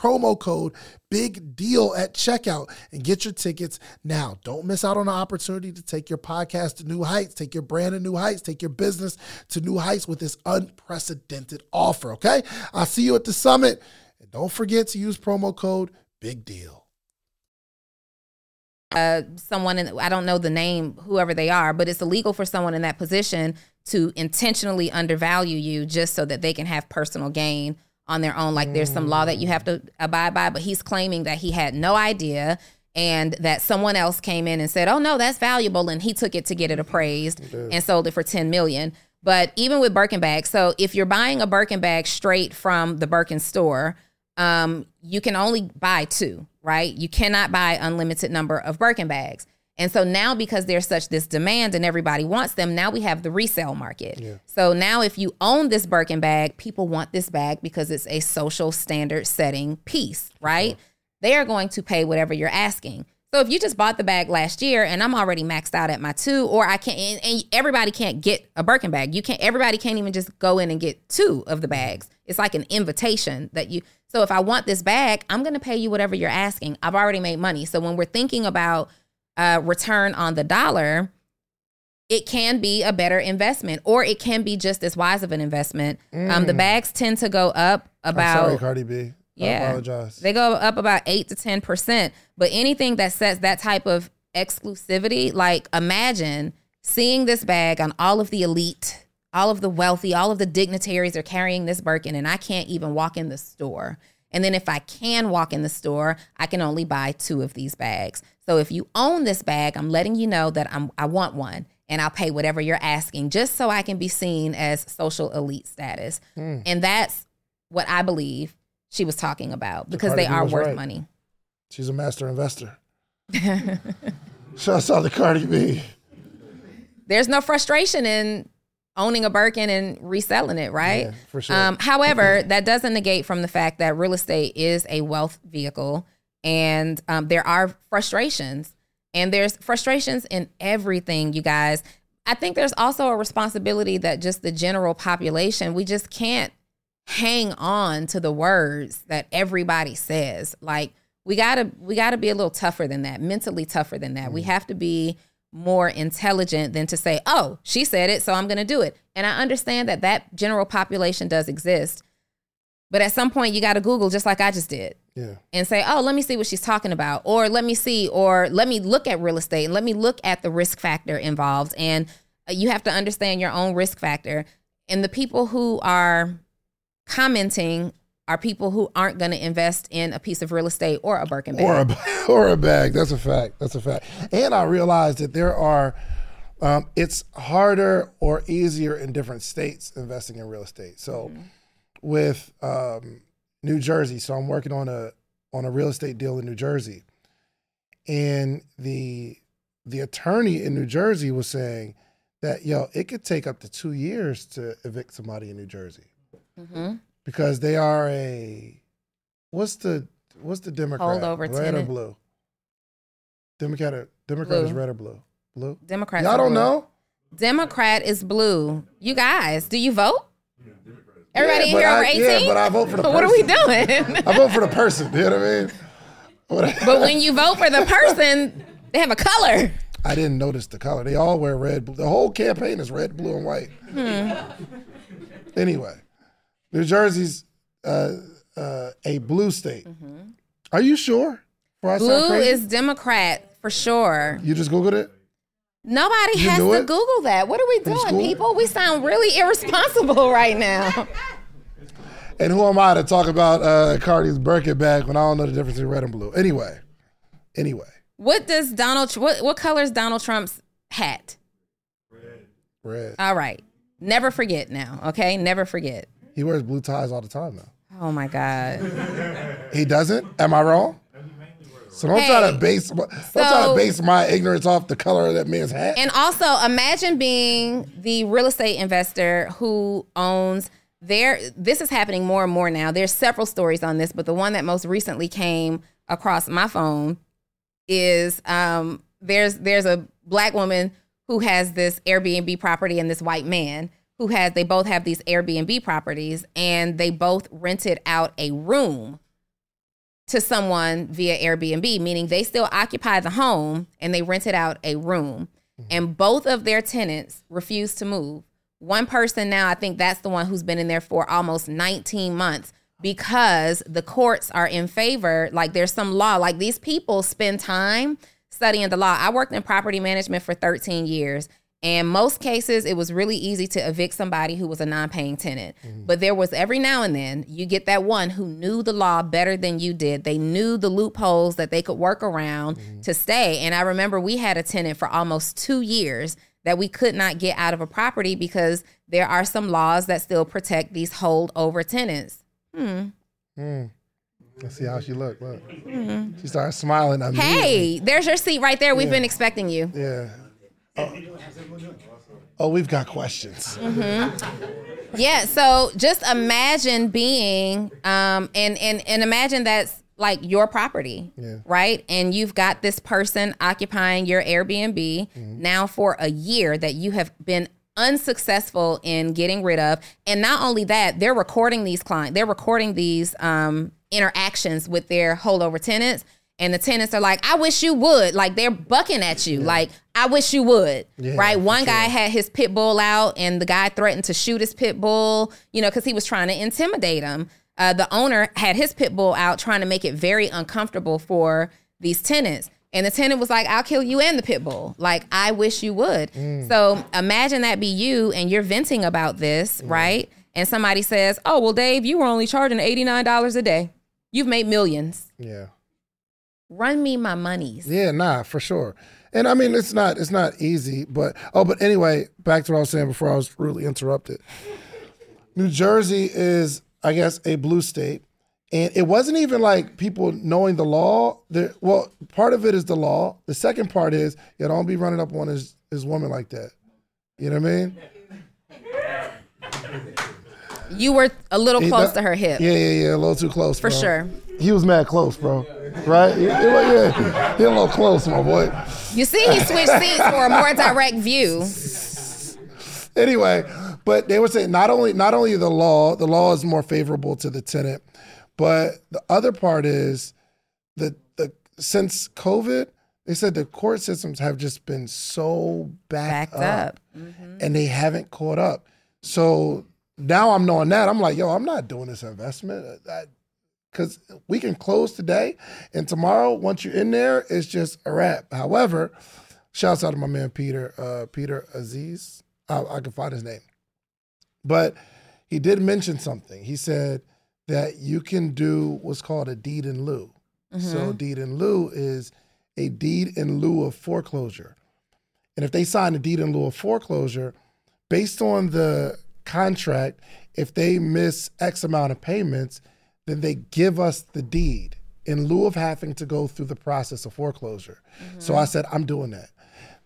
promo code big deal at checkout and get your tickets now. Don't miss out on the opportunity to take your podcast to new heights, take your brand to new heights, take your business to new heights with this unprecedented offer, okay? I'll see you at the summit. And don't forget to use promo code big deal. uh, someone in I don't know the name, whoever they are, but it's illegal for someone in that position to intentionally undervalue you just so that they can have personal gain on their own. Like there's some law that you have to abide by, but he's claiming that he had no idea and that someone else came in and said, "Oh no, that's valuable," and he took it to get it appraised and sold it for 10 million. But even with Birkin bags, so if you're buying a Birkin bag straight from the Birkin store, um, you can only buy two, right? You cannot buy unlimited number of Birkin bags. And so now because there's such this demand and everybody wants them, now we have the resale market. So now if you own this Birkin bag, people want this bag because it's a social standard setting piece, right? They are going to pay whatever you're asking. So if you just bought the bag last year and I'm already maxed out at my two, or I can't, and, and everybody can't get a Birkin bag. You can't. Everybody can't even just go in and get two of the mm-hmm. bags. It's like an invitation that you. So if I want this bag, I'm going to pay you whatever you're asking. I've already made money. So when we're thinking about uh, return on the dollar, it can be a better investment or it can be just as wise of an investment. Um, the bags tend to go up Mm. I'm about sorry, Cardi B. yeah. apologize. They go up about eight to ten percent. But anything that sets that type of exclusivity, like imagine seeing this bag on all of the elite, all of the wealthy, all of the dignitaries are carrying this Birkin, and I can't even walk in the store. And then if I can walk in the store, I can only buy two of these bags. So if you own this bag, I'm letting you know that I'm I want one and I'll pay whatever you're asking just so I can be seen as social elite status. And that's what I believe she was talking about because Cardi they are worth right. money. She's a master investor. Shouts out to Cardi B. There's no frustration in owning a Birkin and reselling it, right? Yeah, for sure. Um, however, that doesn't negate from the fact that real estate is a wealth vehicle and um, there are frustrations. And there's frustrations in everything, you guys. I think there's also a responsibility that just the general population, we just can't hang on to the words that everybody says. Like we gotta we gotta be a little tougher than that, mentally tougher than that. We have to be more intelligent than to say, "Oh, she said it, so I'm to do it." And I understand that that general population does exist, but at some point you got to Google, just like I just did, Yeah. and say, "Oh, let me see what she's talking about," or "Let me see," or "Let me look at real estate," and let me look at the risk factor involved. And uh, you have to understand your own risk factor. And the people who are commenting are people who aren't going to invest in a piece of real estate or a Birkin bag. Or a, or a bag. That's a fact. That's a fact. And I realized that there are, um, it's harder or easier in different states investing in real estate. So with um, New Jersey, so I'm working on a on a real estate deal in New Jersey, and the the attorney in New Jersey was saying that yo, it could take up to two years to evict somebody in New Jersey Mm-hmm. because they are a what's the what's the Democrat Holdover red or blue? Democrat or, Democrat is red or blue? Blue. Democrat. Y'all don't blue. know? Democrat is blue. You guys, do you vote? Everybody Yeah, here I- over yeah, 18? but I vote for the person. What are we doing? I vote for the person. You know what I mean? But when you vote for the person, they have a color. I didn't notice the color. They all wear red. Blue. The whole campaign is red, blue, and white. Hmm. Anyway, New Jersey's uh, uh, a blue state. Are you sure? Before I sound Mm-hmm. Blue is Democrat for sure. You just googled it. Nobody You has to it? Google that. What are we doing, people? We sound really irresponsible right now. And who am I to talk about uh, Cardi's Birkin bag when I don't know the difference between red and blue? Anyway, anyway, What does Donald? What what color is Donald Trump's hat? red. Red. All right, never forget now. Okay, never forget. He wears blue ties all the time though. Oh my God. He doesn't. Am I wrong? So don't try to base don't try to base my ignorance off the color of that man's hat. And also, imagine being the real estate investor who owns there. This is happening more and more now. There's several stories on this, but the one that most recently came across my phone is um, there's there's a black woman who has this Airbnb property and this white man who has they both have these Airbnb properties and they both rented out a room to someone via Airbnb, meaning they still occupy the home and they rented out a room. Mm-hmm. And both of their tenants refused to move. One person now, I think that's the one who's been in there for almost 19 months because the courts are in favor. Like there's some law, like these people spend time studying the law. I worked in property management for 13 years. And most cases, it was really easy to evict somebody who was a non paying tenant. But there was every now and then you get that one who knew the law better than you did. They knew the loopholes that they could work around to stay. And I remember we had a tenant for almost two years that we could not get out of a property because there are some laws that still protect these holdover tenants. Hmm. Let's see how she looked. Look, she started smiling. Mm-hmm. Hey, there's your seat right there. We've been expecting you. yeah. Oh. we've got questions. Yeah, so just imagine being um and and and imagine that's like your property, Yeah. right? And you've got this person occupying your Airbnb now for a year that you have been unsuccessful in getting rid of. And not only that, they're recording these clients, they're recording these um interactions with their holdover tenants. And the tenants are like, I wish you would. Like they're bucking at you. Like, I wish you would. Yeah, right? One guy sure. had his pit bull out and the guy threatened to shoot his pit bull, you know, because he was trying to intimidate him. Uh, the owner had his pit bull out trying to make it very uncomfortable for these tenants. And the tenant was like, I'll kill you and the pit bull. Like, I wish you would. Mm. So imagine that be you and you're venting about this, right? And somebody says, Oh, well, Dave, you were only charging $89 a day. You've made millions. Yeah. Run me my monies. Yeah, nah, for sure. And I mean, it's not it's not easy, but oh, but anyway, back to what I was saying before I was rudely interrupted. New Jersey is, I guess, a blue state, and it wasn't even like people knowing the law. Well, part of it is the law. The second part is, you don't be running up on his his woman like that. You know what I mean? You were a little He close do- to her hip. Yeah, yeah, yeah, a little too close. For bro. sure. He was mad close, bro. Right? He, yeah, he a little close, my boy. You see, he switched seats for a more direct view. anyway, but they were saying not only not only the law, the law is more favorable to the tenant, but the other part is the the since COVID, they said the court systems have just been so backed, Backed up. Mm-hmm. and they haven't caught up. So now I'm knowing that I'm like, yo, I'm not doing this investment. Because we can close today and tomorrow once you're in there it's just a wrap. However shouts out to my man peter uh, peter aziz. I, I can find his name. But he did mention something. He said that you can do what's called a deed in lieu. So deed in lieu is a deed in lieu of foreclosure. And if they sign a deed in lieu of foreclosure based on the contract if they miss x amount of payments then they give us the deed in lieu of having to go through the process of foreclosure. Mm-hmm. So I said, I'm doing that.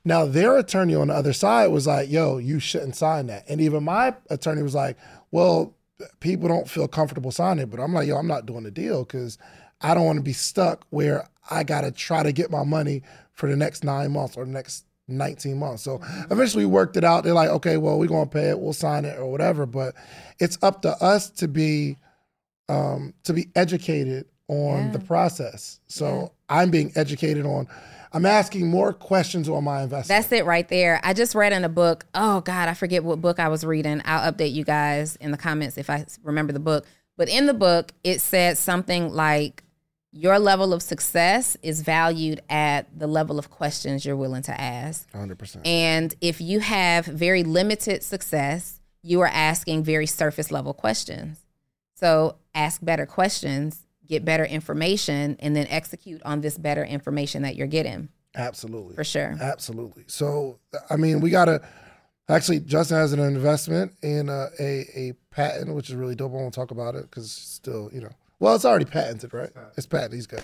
Now, their attorney on the other side was like, yo, you shouldn't sign that. And even my attorney was like, well, people don't feel comfortable signing it. But I'm like, yo, I'm not doing the deal because I don't want to be stuck where I got to try to get my money for the next nine months or the next 19 months. So mm-hmm. eventually we worked it out. They're like, okay, well, we're going to pay it, we'll sign it or whatever. But it's up to us to be um, to be educated on Yeah. the process. So I'm being educated on. I'm asking more questions on my investment. That's it right there. I just read in a book. Oh God, I forget what book I was reading. I'll update you guys in the comments if I remember the book. But in the book, it said something like your level of success is valued at the level of questions you're willing to ask. 100%. And if you have very limited success, you are asking very surface level questions. So ask better questions, get better information, and then execute on this better information that you're getting Absolutely. for sure. Absolutely. So, I mean, we got to actually, Justin has an investment in a, a, a patent, which is really dope. I won't talk about it because still, you know, well, it's already patented, right? It's patented. He's good.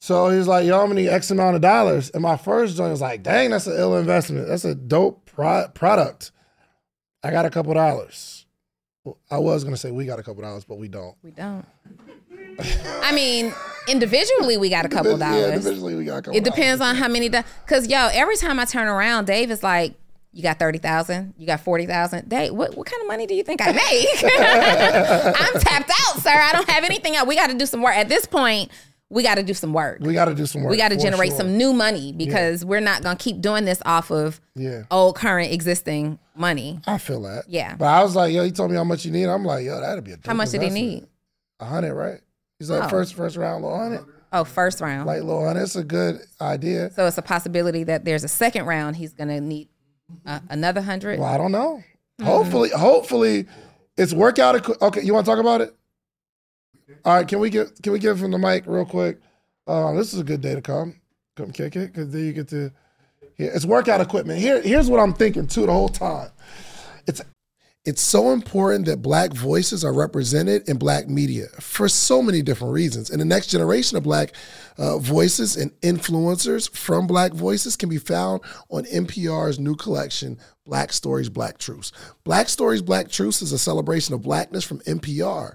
So he's like, yo, I'm gonna need X amount of dollars. And my first joint was like, dang, that's an ill investment. That's a dope pro- product. I got a couple dollars. Well, I was gonna say we got a couple dollars, but we don't. We don't. I mean, individually, we got a couple dollars. Yeah, individually we got a couple It depends on how many. Because yo, every time I turn around, Dave is like, "You got thirty thousand. You got forty thousand. Dave, what what kind of money do you think I make? I'm tapped out, sir. I don't have anything. Else. We got to do some work. At this point, we got to do some work. We got to do some work. We got to generate sure. some new money because we're not gonna keep doing this off of Yeah. old, current, existing money. I feel that. Yeah. But I was like, yo, he told me how much you need. I'm like, yo, that'd be a How much did he need? A hundred, right? He's like Oh. first first round, little hundred. Oh, first round. like little hundred. It's a good idea. So it's a possibility that there's a second round. He's gonna need uh, another hundred. Well, I don't know. Mm-hmm. Hopefully, hopefully, it's workout. equi- Okay, you want to talk about it? All right, can we get can we give him the mic real quick? Uh, this is a good day to come, come kick it because then you get to. Yeah, it's workout equipment. Here, here's what I'm thinking too the whole time. It's it's so important that black voices are represented in black media for so many different reasons. And the next generation of black uh, voices and influencers from black voices can be found on NPR's new collection, Black Stories, Black Truths. Black Stories, Black Truths is a celebration of blackness from NPR.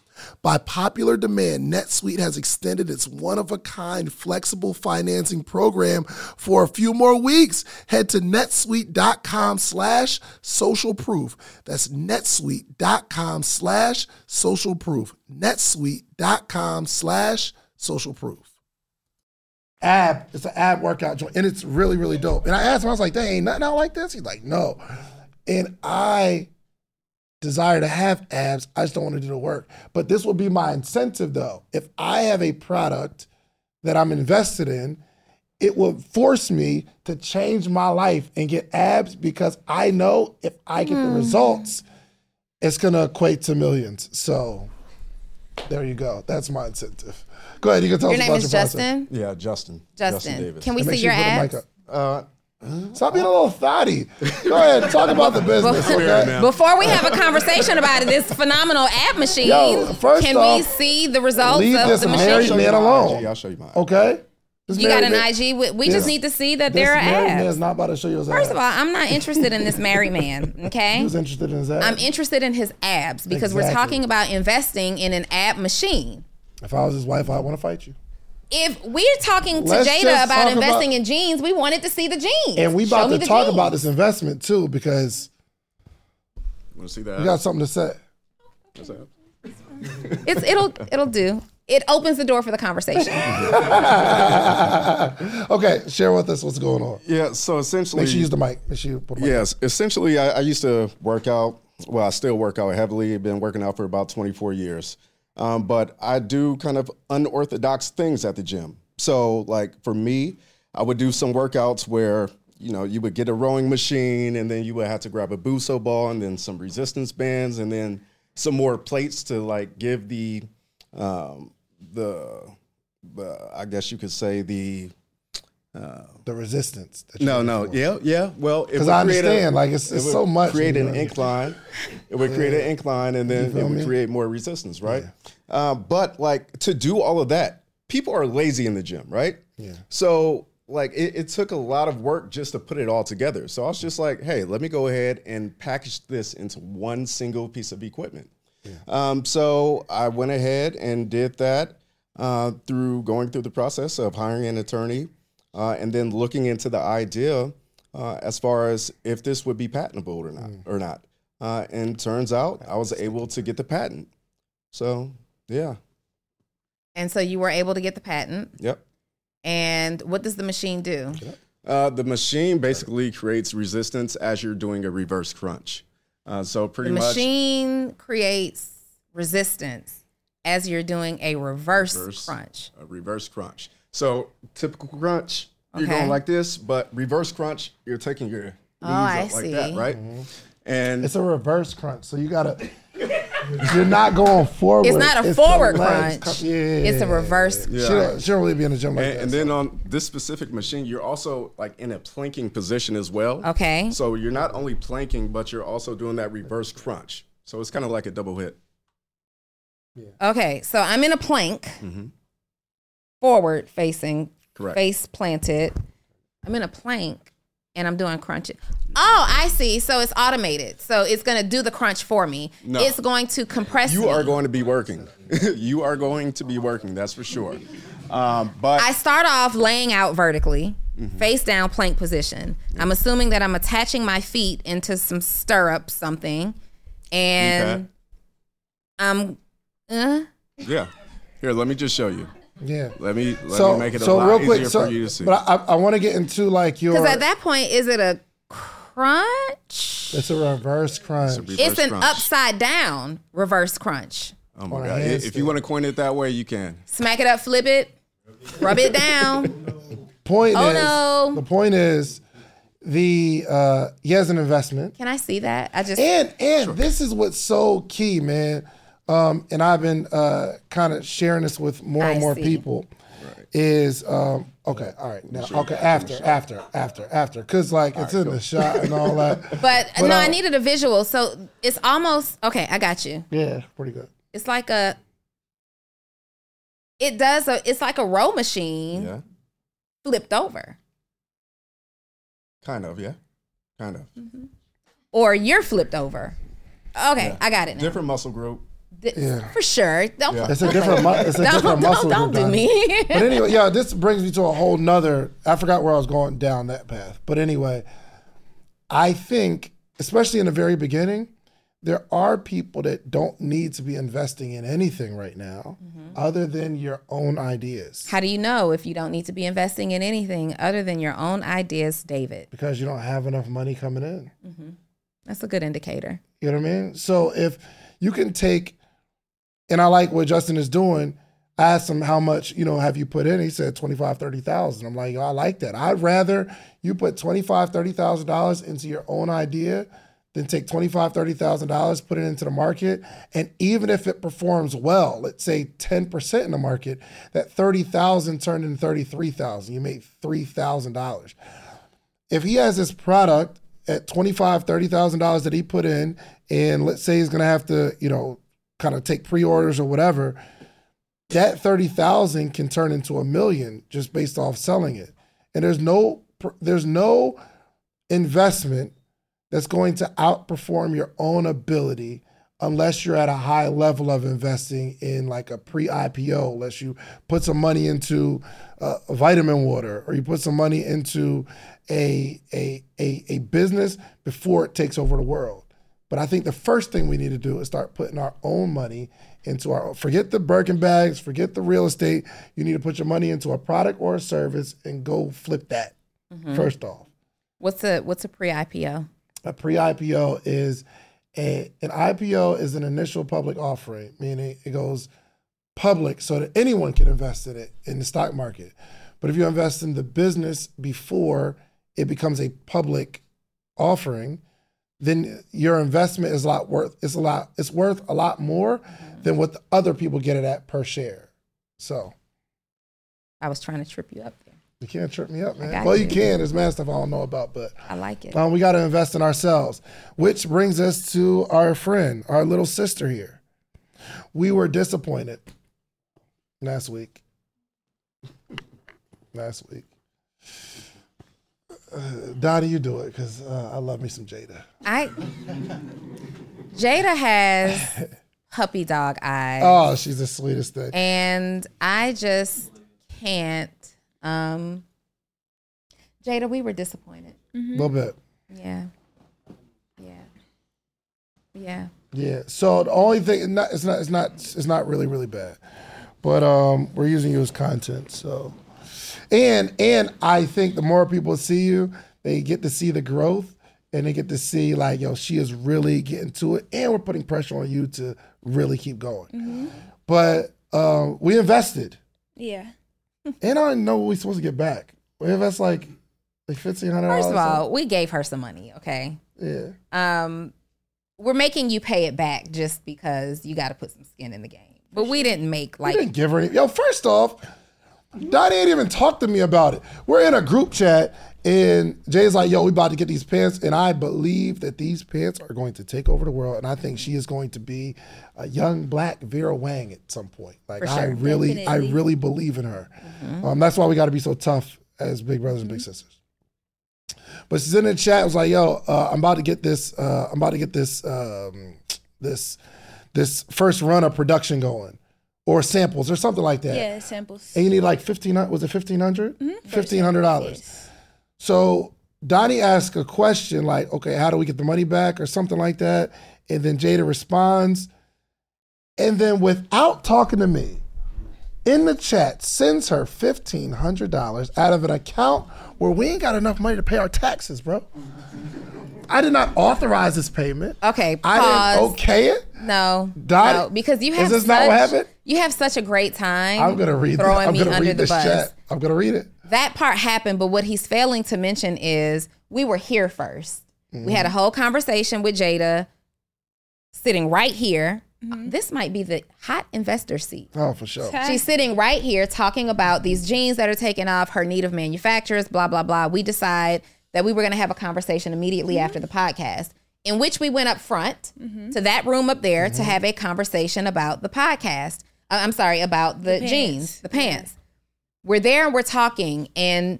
By popular demand, NetSuite has extended its one of a kind flexible financing program for a few more weeks. Head to netsuite.com slash social proof. That's netsuite.com slash social proof. netsuite.com slash social proof. Ab, it's an ab workout joint, and it's really, really dope. And I asked him, I was like, "There ain't nothing out like this." He's like, "No," and I desire to have abs. I just don't want to do the work. But this will be my incentive though. If I have a product that I'm invested in, it will force me to change my life and get abs because I know if I get the results, it's going to equate to millions. So there you go. That's my incentive. Go ahead. You can tell Your us name about is your process. Justin. Yeah, Justin. Justin. Davis. Can we And see sure your you put abs? mic up. Uh, Stop being a little thotty. Go ahead. Talk about the business. Okay? Before we have a conversation about it, this phenomenal ab machine, Yo, first can we see the results leave of this the married machine? man alone. IG. I'll show you mine. Okay. This You got an man- IG. We, we this- just need to see that this there are married man is not about to show you his First abs. of all, I'm not interested in this married man. he Okay. was interested in his abs. I'm interested in his abs because we're talking about investing in an ab machine. if I was his wife, I'd want to fight you. If we're talking to Let's Jada about investing about- in jeans, we wanted to see the jeans. And we about me to talk jeans. about this investment too because Want to see that? you got something to say. What's that? It's it'll it'll do. It opens the door for the conversation. Okay, share with us what's going on. Yeah. So essentially, Make sure you use the mic. Make sure you put the mic. Yes, essentially, I, I used to work out. Well, I still work out heavily. I've been working out for about 24 years. Um, but I do kind of unorthodox things at the gym. So, like for me, I would do some workouts where you know you would get a rowing machine, and then you would have to grab a BOSU ball, and then some resistance bands, and then some more plates to like give the um, the the I guess you could say the The resistance. that no, no, for. yeah, yeah. Well, Because I understand, like, it's- it's so much Create an incline. It would create an incline, and then it would me? create more resistance, right? Uh, but like to do all of that, people are lazy in the gym, right? Yeah. So like it, it took a lot of work just to put it all together. So I was just like, hey, let me go ahead and package this into one single piece of equipment. Um, so I went ahead and did that uh, through going through the process of hiring an attorney uh, and then looking into the idea uh, as far as if this would be patentable or not. Or not. Uh, and turns out I was able to get the patent. So yeah, And so you were able to get the patent. yep. And what does the machine do? Uh, the machine basically creates resistance as you're doing a reverse crunch. Uh, so The pretty much machine creates resistance as you're doing a reverse, Reverse. crunch. a reverse crunch. So typical crunch, you're Okay. going like this, but reverse crunch, you're taking your knees Oh, I up like that, see. right? And It's a reverse crunch, so you gotta. You're not going forward. It's not a the forward legs crunch. come- yeah, It's a reverse. Yeah. She, don't, she don't really be in the gym like and, that. and so. then on this specific machine, you're also like in a planking position as well. Okay. So you're not only planking, but you're also doing that reverse crunch. So it's kind of like a double hit. Okay, so I'm in a plank, Mm-hmm. Forward facing, Correct. face planted. I'm in a plank and I'm doing crunches. Oh, I see. So it's automated. So it's going to do the crunch for me. No. It's going to compress You me. are going to be working. you are going to be working. That's for sure. Um, but I start off laying out vertically, Mm-hmm. face down plank position. I'm assuming that I'm attaching my feet into some stirrup, something, and I'm. Uh, yeah, here, let me just show you. Yeah. Let me let so me make it a so lot real easier quick, so for you to see. but I, I want to get into like your. Because at that point, is it a crunch? it's a reverse crunch. Reverse It's an crunch. upside down reverse crunch. Oh my god! handstand. If you want to coin it that way, you can. Smack it up, flip it, rub it down. point Oh, is, no. the point is, the uh, he has an investment, Can I see that? I just and and this is what's so key, man. Um, and I've been uh, kind of sharing this with more and I more see. people. Is um, okay, all right, now okay, after, after, after, after, because like it's in the shot and all that. But, But, no, I uh, needed a visual. So it's almost okay. I got you. Yeah, pretty good. It's like a. It does a. It's like a row machine Yeah, flipped over, kind of. Yeah, kind of. or you're flipped over. Okay, I got it now. Different muscle group. Th- Yeah. For sure. Don't. Yeah. It's a different, mu- it's a Don't, different don't, muscle. don't do me. but anyway, yeah, this brings me to a whole nother. I forgot where I was going down that path. But anyway, I think, especially in the very beginning, there are people that don't need to be investing in anything right now mm-hmm. other than your own ideas How do you know if you don't need to be investing in anything other than your own ideas, David? because you don't have enough money coming in. Mm-hmm. That's a good indicator. You know what I mean? So if you can take, and I like what Justin is doing. I asked him how much, you know, have you put in? He said 25, 30,000. I'm like, I like that. I'd rather you put 25, 30,000 dollars into your own idea than take 25, 30,000 dollars, put it into the market. And even if it performs well, let's say 10% in the market, that 30,000 turned into 33,000. You made $3,000 if he has this product at twenty five, thirty thousand dollars that he put in, and let's say he's gonna have to, you know, kind of take pre orders or whatever, that thirty thousand can turn into a million just based off selling it. And there's no there's no investment that's going to outperform your own ability unless you're at a high level of investing in like a pre-IPO, unless you put some money into uh, vitamin water or you put some money into a, a a a business before it takes over the world. But I think the first thing we need to do is start putting our own money into our forget the Birkin bags, forget the real estate. You need to put your money into a product or a service and go flip that mm-hmm. first off. What's a what's a pre-IPO? A pre-IPO is a an IPO is an initial public offering, meaning it goes public so that anyone can invest in it in the stock market. But if you invest in the business before it becomes a public offering, then your investment is a lot worth it's a lot it's worth a lot more than what the other people get it at per share. So I was trying to trip you up there. you can't trip me up, man. Well, you you. can. There's mad stuff I don't know about, but I like it. um, we got to invest in ourselves, which brings us to our friend, our little sister here. We were disappointed last week. Last week. Uh, Donni, you do it because uh, I love me some Jada. I Jada has puppy dog eyes. Oh, she's the sweetest thing. and I just can't. Um, Jada, we were disappointed. A little bit. Yeah, yeah, yeah. Yeah. So the only thing, it's not, it's not, it's not, it's not really, really bad, but um, we're using you as content. So, and and I think the more people see you, they get to see the growth, and they get to see like, yo, she is really getting to it, and we're putting pressure on you to really keep going. But um, we invested, Yeah. and I don't know what we're supposed to get back. We invest like like fifteen hundred. First of all, we gave her some money. Okay. yeah. Um, we're making you pay it back just because you got to put some skin in the game. But we didn't make like didn't give her any. Yo, first off, Donni ain't even talked to me about it. We're in a group chat, and Jay's like, "Yo, we about to get these pants," and I believe that these pants are going to take over the world, and I think she is going to be a young black Vera Wang at some point. Like, For I sure. really, I really believe in her. Um, that's why we got to be so tough as big brothers and big sisters. But she's in the chat. Was like, "Yo, uh, I'm about to get this. Uh, I'm about to get this. Um, this, this first run of production going, or samples, or something like that. Yeah, samples. And you need like fifteen. Was it fifteen hundred? Mm-hmm. Fifteen hundred dollars. So Donni asked a question like, "Okay, how do we get the money back?" or something like that, and then Jada responds, and then without talking to me, in the chat sends her fifteen hundred dollars out of an account where we ain't got enough money to pay our taxes, bro. I did not authorize this payment. okay. pause. I didn't okay it. No, Dot- no, because you Is have this such, not what happened? You have such a great time. I'm gonna read. throwing This. I'm me gonna under read the this bus. chat. I'm gonna read it. that part happened, but what he's failing to mention is we were here 1st We had a mm-hmm. whole conversation with Jada sitting right here. Uh, mm-hmm. This might be the hot investor seat. Oh, for sure. She's sitting right here talking about these jeans that are taking off, her need of manufacturers, blah, blah, blah. We decide that we were going to have a conversation immediately mm-hmm. after the podcast, in which we went up front to that room up there to have a conversation about the podcast. Uh, I'm sorry, about the, jeans, the pants. We're there and we're talking, and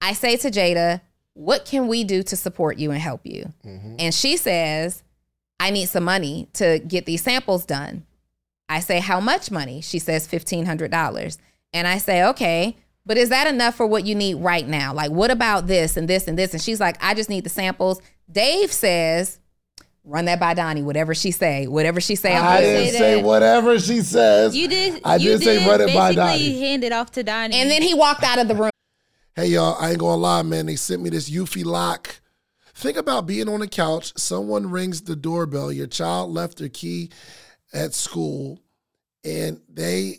I say to Jada, What can we do to support you and help you? And she says, I need some money to get these samples done. I say, How much money? She says, $1,500. And I say, Okay, but is that enough for what you need right now? Like, what about this and this and this? And she's like, I just need the samples. Dave says, Run that by Donni, whatever she say, whatever she say. I'm I didn't say say whatever she says. You did. I you did say run it by basically Donni. hand it off to Donni. And then he walked out of the room. Hey y'all, I ain't gonna lie, man. They sent me this Eufy lock. Think about being on the couch, someone rings the doorbell, your child left their key at school, and they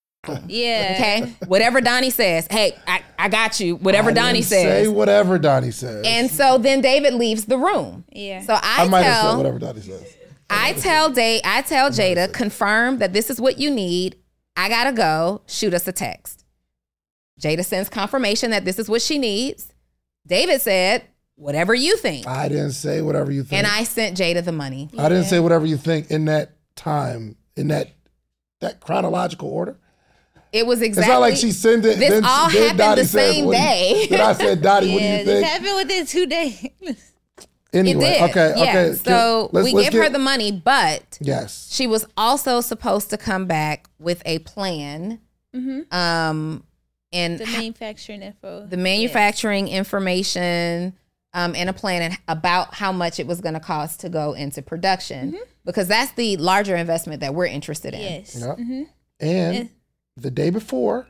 Yeah. Okay. Whatever Donni says. Hey, I, I got you. Whatever I Donni didn't Say whatever Donni says. And so then David leaves the room. Yeah. So I, I might have said tell whatever Donnie says. I tell Day I tell Jada, confirm that this is what you need. I gotta go. Shoot us a text. Jada sends confirmation that this is what she needs. David said, whatever you think. I didn't say whatever you think. And I sent Jada the money. I didn't say whatever you think in that time, in that that chronological order. It was exactly. It's not like she sent it. This then, all then happened Dottie the said, same what do you- day. Then I said, Dottie, what do Yeah, you this think? happened within two days. Anyway, it did. okay, yeah. okay. So Let's- we let's give her the money, but Yes. she was also supposed to come back with a plan. Um and the manufacturing info. the manufacturing information um, and a plan about how much it was going to cost to go into production because that's the larger investment that we're interested in. Yes. Yep. Mm-hmm. And the day before,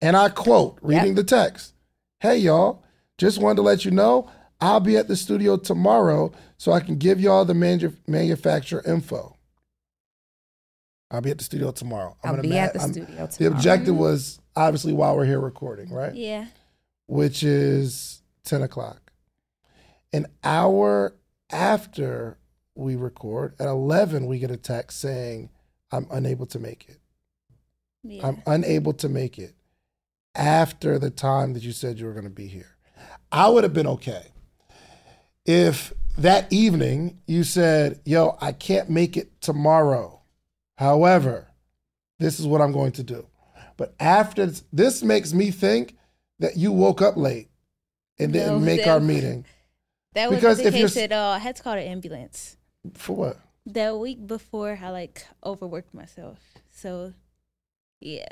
and I quote, reading the text Hey, y'all, just wanted to let you know I'll be at the studio tomorrow so I can give y'all the manu- manufacturer info. I'll be at the studio tomorrow. I'll gonna be at the I'm- studio tomorrow. The objective was obviously while we're here recording, right? Yeah. Which is 10 o'clock. An hour after we record, at 11, we get a text saying, I'm unable to make it. Yeah. I'm unable to make it after the time that you said you were going to be here. I would have been okay if that evening you said, Yo, I can't make it tomorrow. However, this is what I'm going to do. But after this makes me think that you woke up late and didn't make that- our meeting. that because wasn't if the you're case at all. I had to call the ambulance. For what? That week before, I like overworked myself. So, yeah.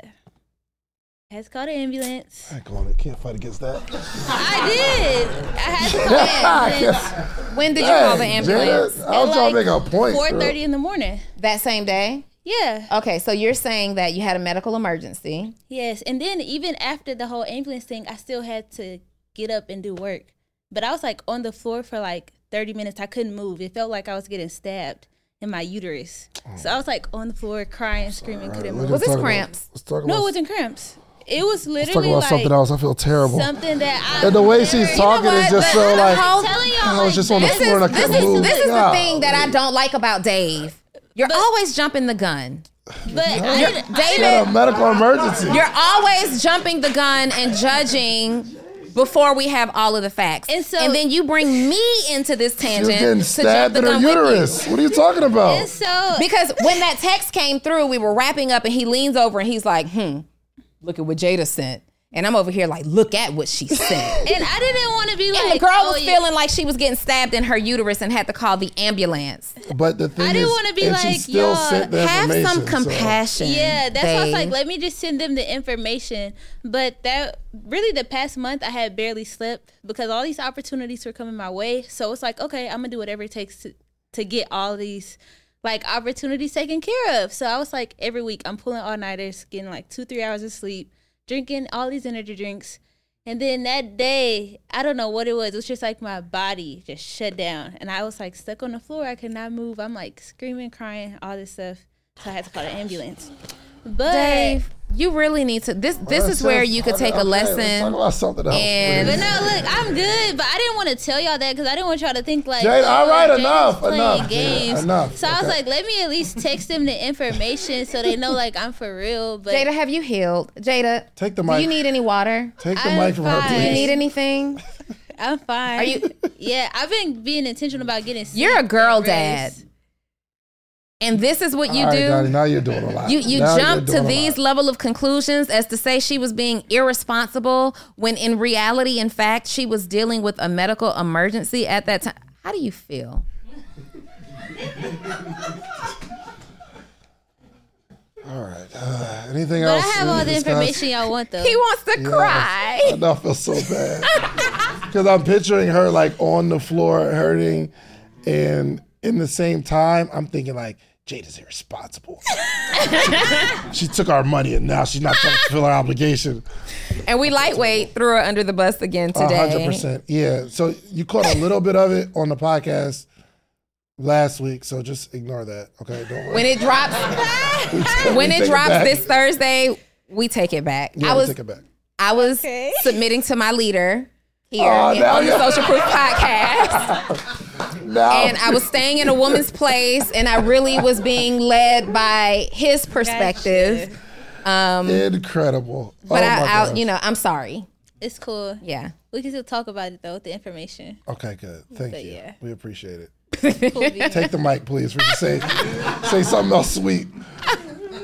I had to call the ambulance. I ain't going to can't fight against that. I did. I had to call the ambulance. When did you call the Dang, ambulance? Jada, I was At, trying to make a point. Four girl. thirty in the morning. That same day? Yeah. Okay, so you're saying that you had a medical emergency. Yes. And then even after the whole ambulance thing, I still had to get up and do work. But I was like on the floor for like thirty minutes. I couldn't move. It felt like I was getting stabbed in my uterus. Oh. So I was like on the floor crying, screaming, couldn't Let's move. Was this talk about- cramps? No, it wasn't cramps. It was Let's talk literally about like something else. I feel terrible. something that I and the way she's never- talking is just But so the like whole- telling y'all, I was like, just on the This floor and I is couldn't is move. this is the thing that I don't like about Dave. You're always jumping the gun. But I didn't, had a medical emergency. You're always jumping the gun and judging before we have all of the facts. And so- and then you bring me into this She tangent was getting stabbed in her gun with you. uterus. What are you talking about? and so Because when that text came through, we were wrapping up and he leans over and he's like, hmm, look at what Jada sent. And I'm over here like, look at what she sent. and I didn't want to be like and the girl oh, was yeah. feeling like she was getting stabbed in her uterus and had to call the ambulance. But the thing I didn't wanna be like, still y'all, Have some information, so- compassion. Yeah, that's why I was like, let me just send them the information. But that really the past month I had barely slept because all these opportunities were coming my way. So it's like, okay, I'm gonna do whatever it takes to, to get all these like opportunities taken care of. So I was like, every week I'm pulling all nighters, getting like two, three hours of sleep, drinking all these energy drinks. And then that day, I don't know what it was. It was just like my body just shut down. And I was like stuck on the floor. I could not move. I'm like screaming, crying, all this stuff. So I had to call the ambulance. But Dave, You really need to. This this Let's is where you could take okay, a lesson. talk about something else. and- But no, look, I'm good. But I didn't want to tell y'all that because I didn't want y'all to think like, Jada, all right, oh, Jada's enough, playing enough, Jada, games. enough, So I was like, let me at least text them the information so they know like I'm for real. But Jada, have you healed? Jada, Take the mic. do you need any water? Take the I'm mic from her, fine. Do you need anything? I'm fine. Are you- Yeah, I've been being intentional about getting. You're a girl dad. rest. And this is what you All right, do. Donni, now you're doing a lot. You you Now jump to these lot. level of conclusions as to say she was being irresponsible when in reality, in fact, she was dealing with a medical emergency at that time. How do you feel? All right. Uh, anything But I have all the information y'all want though. He wants to Yes. cry. I know I feel so bad because I'm picturing her like on the floor hurting, and in the same time, I'm thinking like Jada's irresponsible. she took our money and now she's not trying to fulfill her obligation. And we lightweight threw her under the bus again today. hundred percent. Yeah. So you caught a little bit of it on the podcast last week, so just ignore that. Okay. Don't worry. When it drops, when it drops back. this Thursday, we take it back. yeah, I we was take it back. I was submitting to my leader here Oh, in- on the Social Proof podcast. Now, and I was staying in a woman's place, and I really was being led by his perspective. Um, incredible. but oh I, I, you know, I'm sorry. It's cool. Yeah. We can still talk about it though with the information. Okay, good. Thank But you. yeah. We appreciate it. Cool. Take the mic, please. We can say say something else sweet.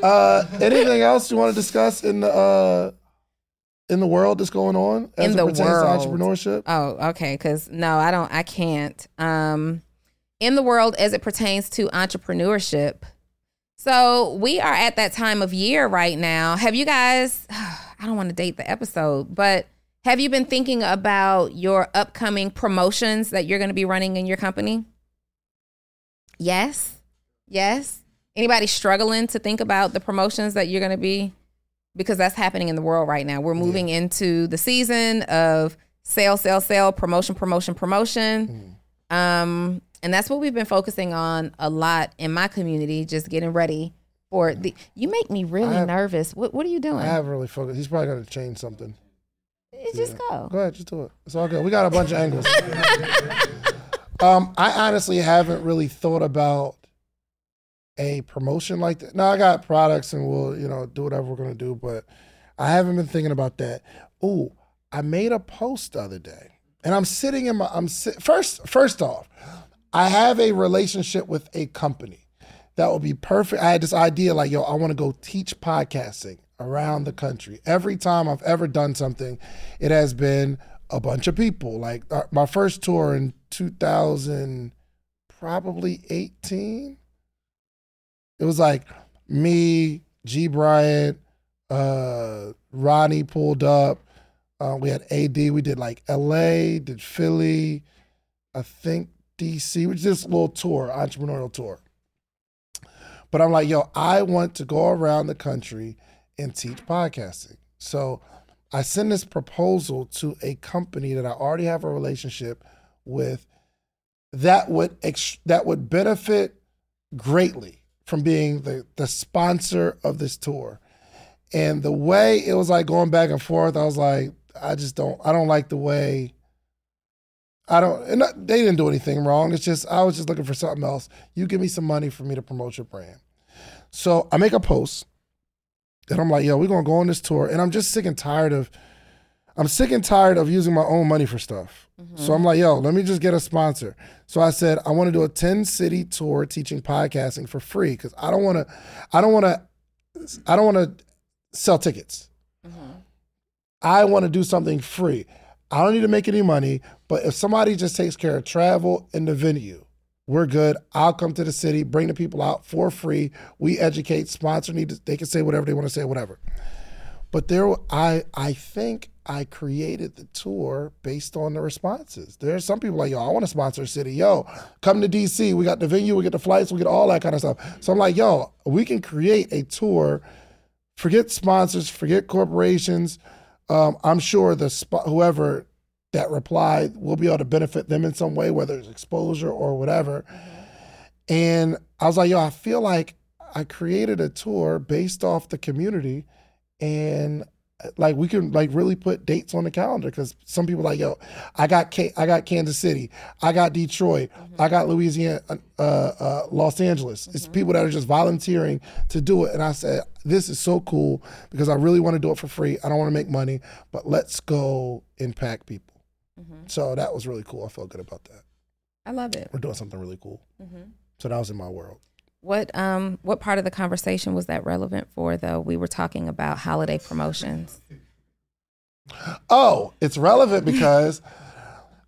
Uh, anything else you want to discuss in the uh, in the world that's going on as In it the pertains world. to entrepreneurship? Oh, okay. Because no, I don't. I can't. Um, in the world as it pertains to entrepreneurship. So we are at that time of year right now. Have you guys? I don't want to date the episode, but have you been thinking about your upcoming promotions that you're going to be running in your company? Yes. Yes. Anybody struggling to think about the promotions that you're going to be because that's happening in the world right now. We're moving into the season of sale, sale, sale, promotion, promotion, promotion. Um, and that's what we've been focusing on a lot in my community, just getting ready for the. You make me really have- nervous. What What are you doing? I haven't really focused. He's probably going to change something. You just go. Go ahead, just do it. It's all good. We got a bunch of angles. um, I honestly haven't really thought about a promotion like that. No, I got products and we'll, you know, do whatever we're gonna do, but I haven't been thinking about that. Ooh, I made a post the other day, and I'm sitting in my. I'm sit, first. First off, I have a relationship with a company that would be perfect. I had this idea like, yo, I want to go teach podcasting around the country. Every time I've ever done something, it has been a bunch of people. Like uh, my first tour in 2000, probably 18. It was like me, G. Bryant, uh, Ronnie pulled up. Uh, we had AD. We did like LA, did Philly, I think DC. We did this little tour, entrepreneurial tour. But I'm like, yo, I want to go around the country and teach podcasting. So I send this proposal to a company that I already have a relationship with that would ex- that would benefit greatly from being the, the sponsor of this tour. And the way it was like going back and forth, I was like, I just don't I don't like the way I don't and they didn't do anything wrong. It's just I was just looking for something else. You give me some money for me to promote your brand. So I make a post and I'm like, yo, we're gonna go on this tour. And I'm just sick and tired of I'm sick and tired of using my own money for stuff. So mm-hmm. I'm like, yo, let me just get a sponsor. So I said, I want to do a 10 city tour teaching podcasting for free because I don't want to, I don't want to, I don't want to sell tickets. Mm-hmm. I want to do something free. I don't need to make any money, but if somebody just takes care of travel and the venue, we're good. I'll come to the city, bring the people out for free. We educate, sponsor need to, they can say whatever they want to say, whatever. But there, I I think I created the tour based on the responses. There's some people like, yo, I want to sponsor a city. Yo, come to DC. We got the venue, we get the flights, we get all that kind of stuff. So I'm like, yo, we can create a tour. Forget sponsors, forget corporations. Um, I'm sure the whoever that replied will be able to benefit them in some way, whether it's exposure or whatever. And I was like, yo, I feel like I created a tour based off the community and like we can like really put dates on the calendar because some people like yo, I got K- I got Kansas City, I got Detroit, I got Louisiana, uh, uh, Los Angeles. It's people that are just volunteering to do it, and I said this is so cool because I really want to do it for free. I don't want to make money, but let's go impact people. So that was really cool. I felt good about that. I love it. We're doing something really cool. So that was in my world. What um what part of the conversation was that relevant for though? We were talking about holiday promotions. Oh, it's relevant because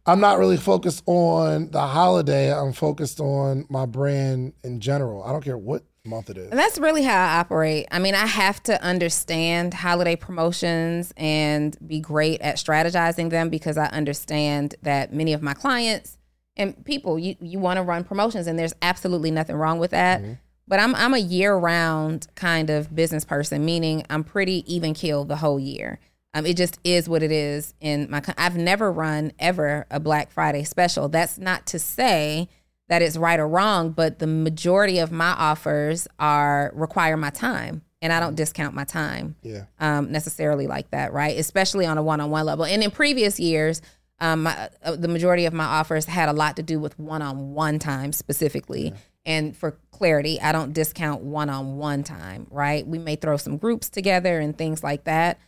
I'm not really focused on the holiday. I'm focused on my brand in general. I don't care what month it is. And that's really how I operate. I mean, I have to understand holiday promotions and be great at strategizing them because I understand that many of my clients and people you you want to run promotions and there's absolutely nothing wrong with that. But I'm I'm a year round kind of business person, meaning I'm pretty even keeled the whole year. Um, it just is what it is. In my, I've never run ever a Black Friday special. That's not to say that it's right or wrong, but the majority of my offers are require my time, and I don't discount my time Yeah. um, necessarily like that, right? Especially on a one-on-one level. And in previous years, um, my, uh, the majority of my offers had a lot to do with one-on-one time specifically. And for clarity, I don't discount one-on-one time, right? We may throw some groups together and things like that,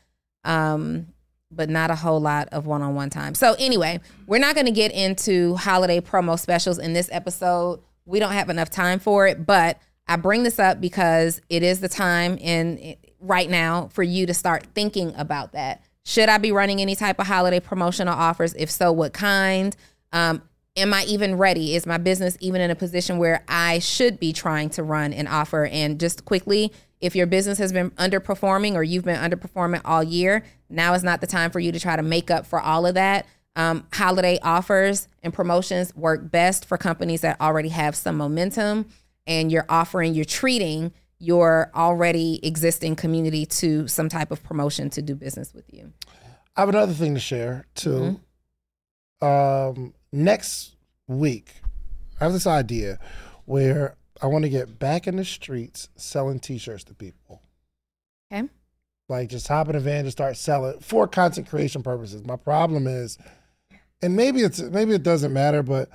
um, but not a whole lot of one-on-one time. So anyway, we're not going to get into holiday promo specials in this episode. We don't have enough time for it, but I bring this up because it is the time in right now for you to start thinking about that. Should I be running any type of holiday promotional offers? If so, what kind? Um, am I even ready? Is my business even in a position where I should be trying to run an offer? And just quickly, if your business has been underperforming or you've been underperforming all year, now is not the time for you to try to make up for all of that. Um, holiday offers and promotions work best for companies that already have some momentum and you're offering, you're treating your already existing community to some type of promotion to do business with you. I have another thing to share too. Um, next week, I have this idea where I want to get back in the streets selling T-shirts to people. Okay. Like just hop in a van, just start selling for content creation purposes. My problem is, and maybe it's maybe it doesn't matter, but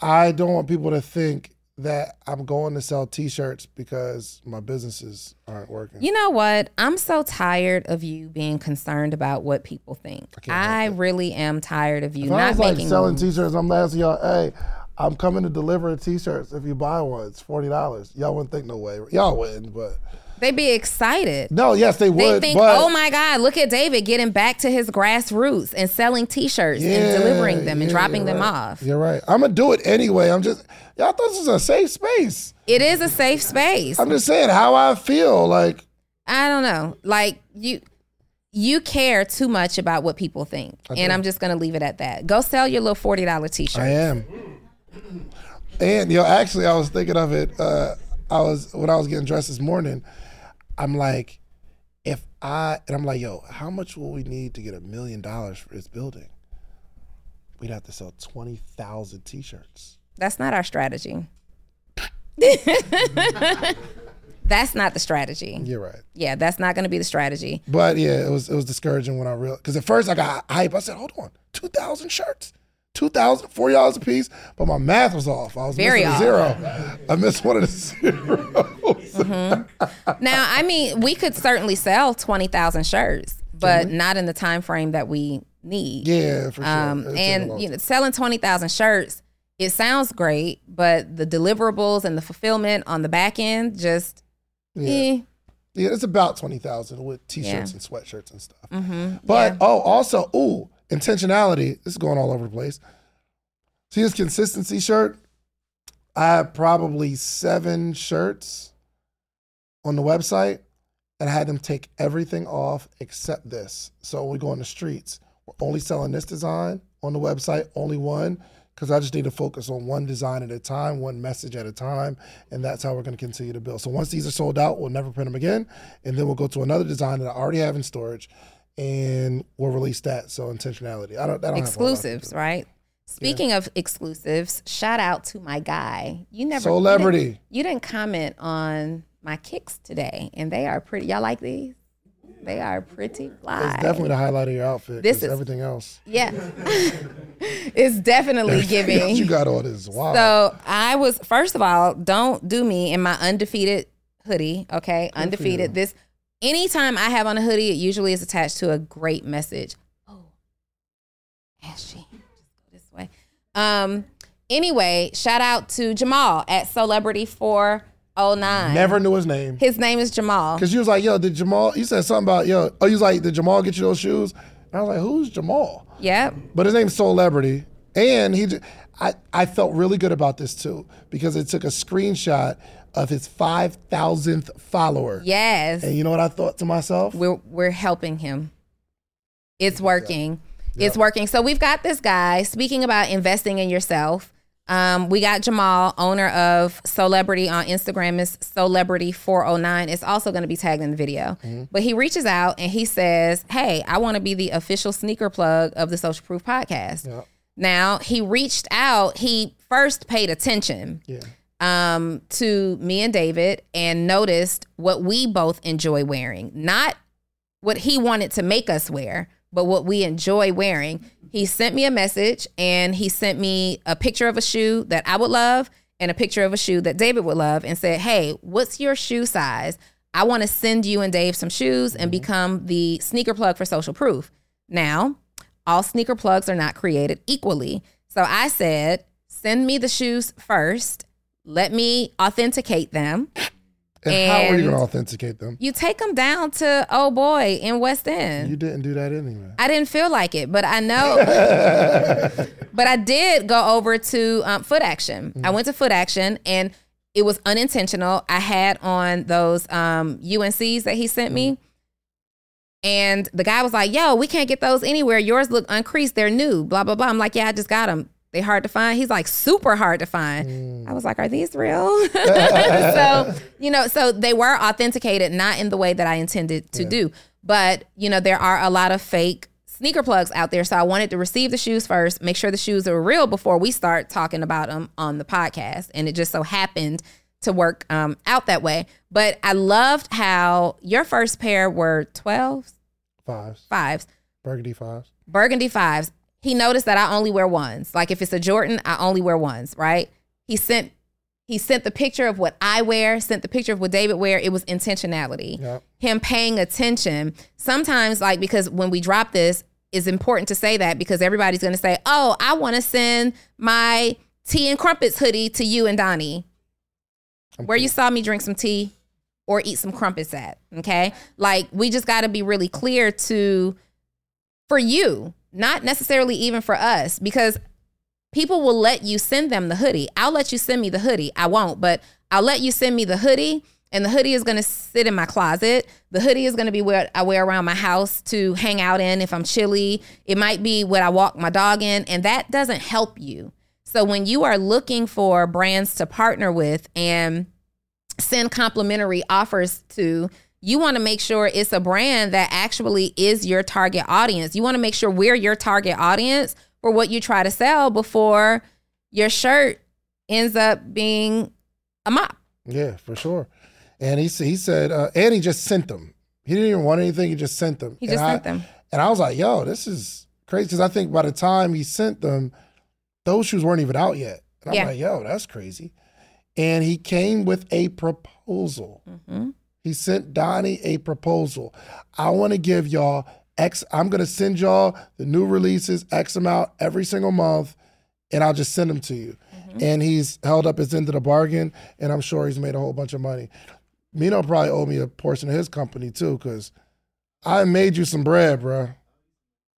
I don't want people to think that I'm going to sell T-shirts because my businesses aren't working. You know what? I'm so tired of you being concerned about what people think. can't I, really am tired of you If I not was like making selling. T-shirts, I'm asking y'all, hey, I'm coming to deliver T-shirts. If you buy one, it's forty dollars. Y'all wouldn't think no way. Y'all wouldn't, but They'd be excited. no, yes, they would. They think, oh my God, look at David getting back to his grassroots and selling T-shirts and delivering them and yeah, dropping them right. off. You're right. I'm gonna do it anyway. I'm just y'all thought this was a safe space. It is a safe space. I'm just saying how I feel. Like I don't know. Like you you care too much about what people think. And I'm just gonna leave it at that. Go sell your little forty dollar t-shirt. I am. And yo, actually, I was thinking of it. Uh, I was when I was getting dressed this morning. I'm like, if I and I'm like, yo, how much will we need to get a million dollars for this building? We'd have to sell twenty thousand t-shirts. That's not our strategy. that's not the strategy. You're right. Yeah, that's not gonna be the strategy. But yeah, it was it was discouraging when I realized because at first I got hype. I said, hold on, two thousand shirts. Two thousand, forty dollars a piece, but my math was off. I was Very missing off. zero. I missed one of the zeros. Now, I mean, we could certainly sell twenty thousand shirts, but not in the time frame that we need. Yeah, for sure. Um, It'll take a and you know, selling twenty thousand shirts, it sounds great, but the deliverables and the fulfillment on the back end just Yeah. eh. Yeah, it's about twenty thousand with t-shirts Yeah. and sweatshirts and stuff. Mm-hmm. But oh, also, ooh, intentionality. This is going all over the place. See this consistency shirt? I have probably seven shirts on the website, and I had them take everything off except this. So we go on the streets, we're only selling this design on the website, only one, because I just need to focus on one design at a time, one message at a time, and that's how we're going to continue to build. So once these are sold out, we'll never print them again, and then we'll go to another design that I already have in storage, and we'll release that. So intentionality. I don't. I don't have a lot of exclusives, right? Speaking of exclusives, shout out to my guy. You never you Celebrity. didn't- You didn't, comment on my kicks today, and they are pretty. Y'all like these? They are pretty fly. It's definitely the highlight of your outfit. This is- everything else. yeah. it's definitely giving. you got all this. Wow. So I was first of all, don't do me in my undefeated hoodie. Okay, undefeated. This anytime I have on a hoodie, it usually is attached to a great message. Oh, Ashley, just go this way. Um. Anyway, shout out to Jamal at Celebrity Four Oh Nine. Never knew his name. His name is Jamal. Cause you was like, yo, did Jamal? You said something about yo. Oh, you was like, did Jamal get you those shoes? And I was like, who's Jamal? Yep. But his name's Celebrity, and he. I, I felt really good about this too because it took a screenshot of his five thousandth follower. Yes. And you know what I thought to myself? we're we're helping him. It's working. It's working. So we've got this guy speaking about investing in yourself. Um, we got Jamal, owner of Celebrity on Instagram is Celebrity409. It's also going to be tagged in the video. But he reaches out and he says, Hey, I want to be the official sneaker plug of the Social Proof podcast. Now he reached out, he first paid attention Yeah. Um, to me and David and noticed what we both enjoy wearing. Not what he wanted to make us wear, but what we enjoy wearing. He sent me a message and he sent me a picture of a shoe that I would love and a picture of a shoe that David would love and said, Hey, what's your shoe size? I want to send you and Dave some shoes and become the sneaker plug for social proof. Now, all sneaker plugs are not created equally. So I said, send me the shoes first. Let me authenticate them. And, how are you going to authenticate them? You take them down to Oh Boy in West End. You didn't do that anyway. I didn't feel like it, but I know. but I did go over to um, Foot Action. I went to Foot Action, and it was unintentional. I had on those um, UNCs that he sent me, and the guy was like, "Yo, we can't get those anywhere. Yours look uncreased. They're new. Blah blah blah." I'm like, "Yeah, I just got them. They hard to find." He's like, "Super hard to find." I was like, "Are these real?" so you know, so they were authenticated, not in the way that I intended to do. But you know, there are a lot of fake sneaker plugs out there. So I wanted to receive the shoes first, make sure the shoes are real before we start talking about them on the podcast. And it just so happened to work um, out that way. But I loved how your first pair were 12s, Fives. fives, Burgundy fives. burgundy fives. He noticed that I only wear ones. Like if it's a Jordan, I only wear ones, right? He sent he sent the picture of what I wear, sent the picture of what David wear. It was intentionality. Yep. Him paying attention. Sometimes, like because when we drop this, it's important to say that because everybody's gonna say, Oh, I wanna send my tea and crumpets hoodie to you and Donni. Where you saw me drink some tea or eat some crumpets at. Okay. Like we just gotta be really clear to for you, not necessarily even for us, because people will let you send them the hoodie. I'll let you send me the hoodie. I won't, but I'll let you send me the hoodie. And the hoodie is going to sit in my closet. The hoodie is going to be what I wear around my house to hang out in if I'm chilly. It might be what I walk my dog in. And that doesn't help you. So when you are looking for brands to partner with and send complimentary offers to, you want to make sure it's a brand that actually is your target audience. You want to make sure we're your target audience for what you try to sell before your shirt ends up being a mop. Yeah, for sure. And he he said, uh, and he just sent them. He didn't even want anything. He just sent them. He And just I- sent them. And I was like, yo, this is crazy. Because I think by the time he sent them, those shoes weren't even out yet. And I'm Yeah. like, yo, that's crazy. And he came with a proposal. Mm-hmm. He sent Donni a proposal. I want to give y'all X. I'm going to send y'all the new releases, X amount every single month, and I'll just send them to you. Mm-hmm. And he's held up his end of the bargain, and I'm sure he's made a whole bunch of money. Mino probably owed me a portion of his company too, because I made you some bread, bro.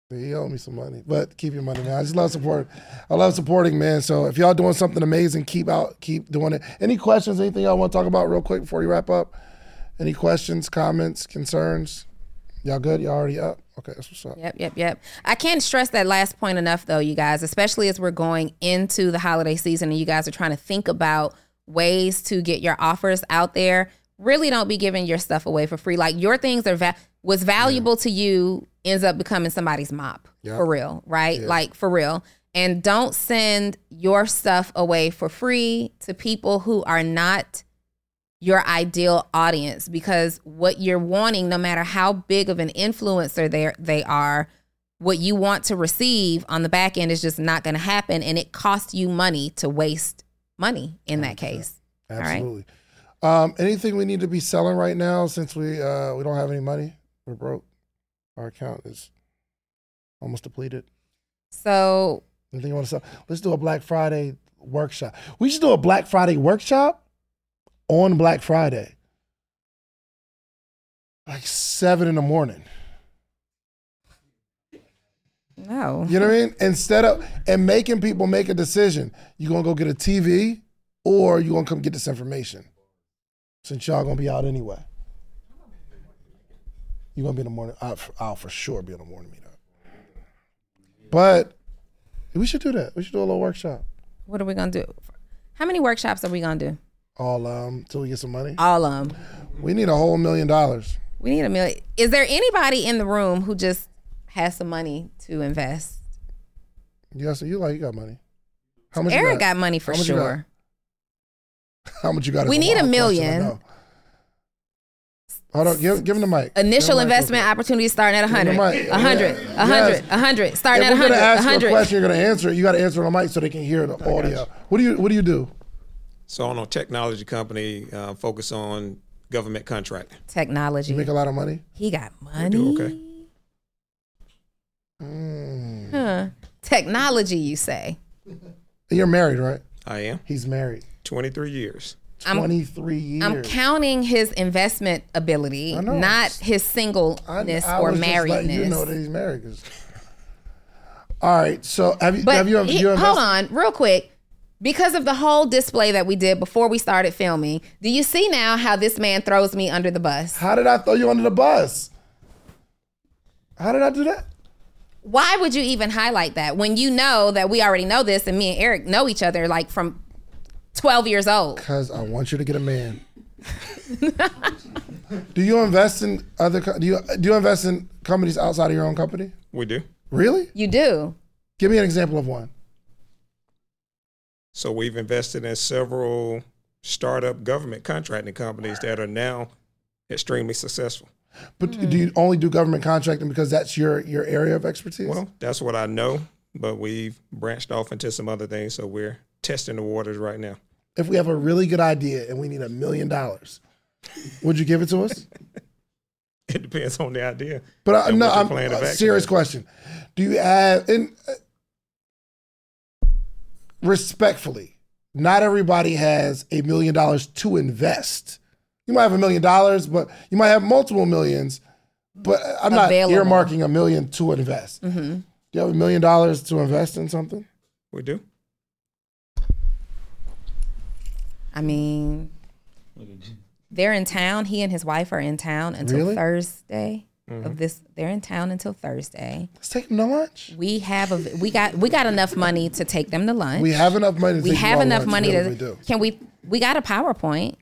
He owed me some money, but keep your money, man. I just love support. I love supporting, man. So if y'all doing something amazing, keep out, keep doing it. Any questions? Anything y'all want to talk about real quick before you wrap up? Any questions, comments, concerns? Y'all good? Y'all already up? Okay, that's what's up. Yep, yep, yep. I can't stress that last point enough, though, you guys, especially as we're going into the holiday season and you guys are trying to think about ways to get your offers out there. Really don't be giving your stuff away for free. Like your things are va- was valuable to you ends up becoming somebody's mop Yep. for real, right? Like for real. And don't send your stuff away for free to people who are not your ideal audience because what you're wanting no matter how big of an influencer they they are what you want to receive on the back end is just not going to happen and it costs you money to waste money in that case All right. Absolutely. Um, anything we need to be selling right now since we uh, we don't have any money? We're broke. Our account is almost depleted. so Anything you want to sell? Let's do a Black Friday workshop. We should do a Black Friday workshop on Black Friday. Like seven in the morning. no You know what I mean? Instead of and making people make a decision, you gonna go get a TV or you gonna come get this information. Since y'all gonna be out anyway. You gonna be in the morning. I'll, I'll for sure be in the morning meetup. But we should do that. We should do a little workshop. what are we to do how many workshops are we to do All um till we get some money. all of them We need a whole million dollars. we need a million is there anybody in the room who just has some money to invest Yes, you like you got money. How much? you eric got money for How much you got? sure How much you got? is We need a wild question, I million. Hold on, give, give him the mic. Initial the mic investment quick. opportunities starting at 100. Give him the mic. 100. Yeah. 100. Yes. 100. Starting If at we're gonna 100. ask you a question, you're gonna answer it. You got to answer it on the mic so they can hear the audio. What do you What do you do? So on a technology company, uh, focus on government contracting. Technology. You make a lot of money. he got money. do okay. Mm. Huh. Technology, you say? You're married, right? I am He's married. 23 years. I'm- Twenty three years. I'm counting his investment ability, I know. not his I- singleness I or was just letting marriedness. You know that he's married. 'cause- All right. So have you But have you, he- you hold on, real quick. Because of the whole display that we did before we started filming, do you see now how this man throws me under the bus? How did I throw you under the bus? How did I do that? Why would you even highlight that when you know that we already know this and me and Eric know each other like from 12 years old? Because I want you to get a man. do you invest in other? Do you do you invest in companies outside of your own company? We do. Really? You do. Give me an example of one. So we've invested in several startup government contracting companies that are now extremely successful. But Hmm. do you only do government contracting because that's your your area of expertise? Well, that's what I know, but we've branched off into some other things. So we're testing the waters right now. if we have a really good idea and we need a million dollars, would you give it to us? It depends on the idea. But I, And no, I'm plan of a action serious question. Do you have and uh, respectfully, not everybody has a million dollars to invest. You might have a million dollars, but you might have multiple millions. But I'm not Available. earmarking a million to invest. Mm-hmm. Do you have a million dollars to invest in something? We do. I mean, they're in town. He and his wife are in town until Really? Thursday of this. They're in town until Thursday. Let's take them to lunch. We have a we got we got enough money to take them to lunch. We have enough money. To We have enough money to we do. can we we got a PowerPoint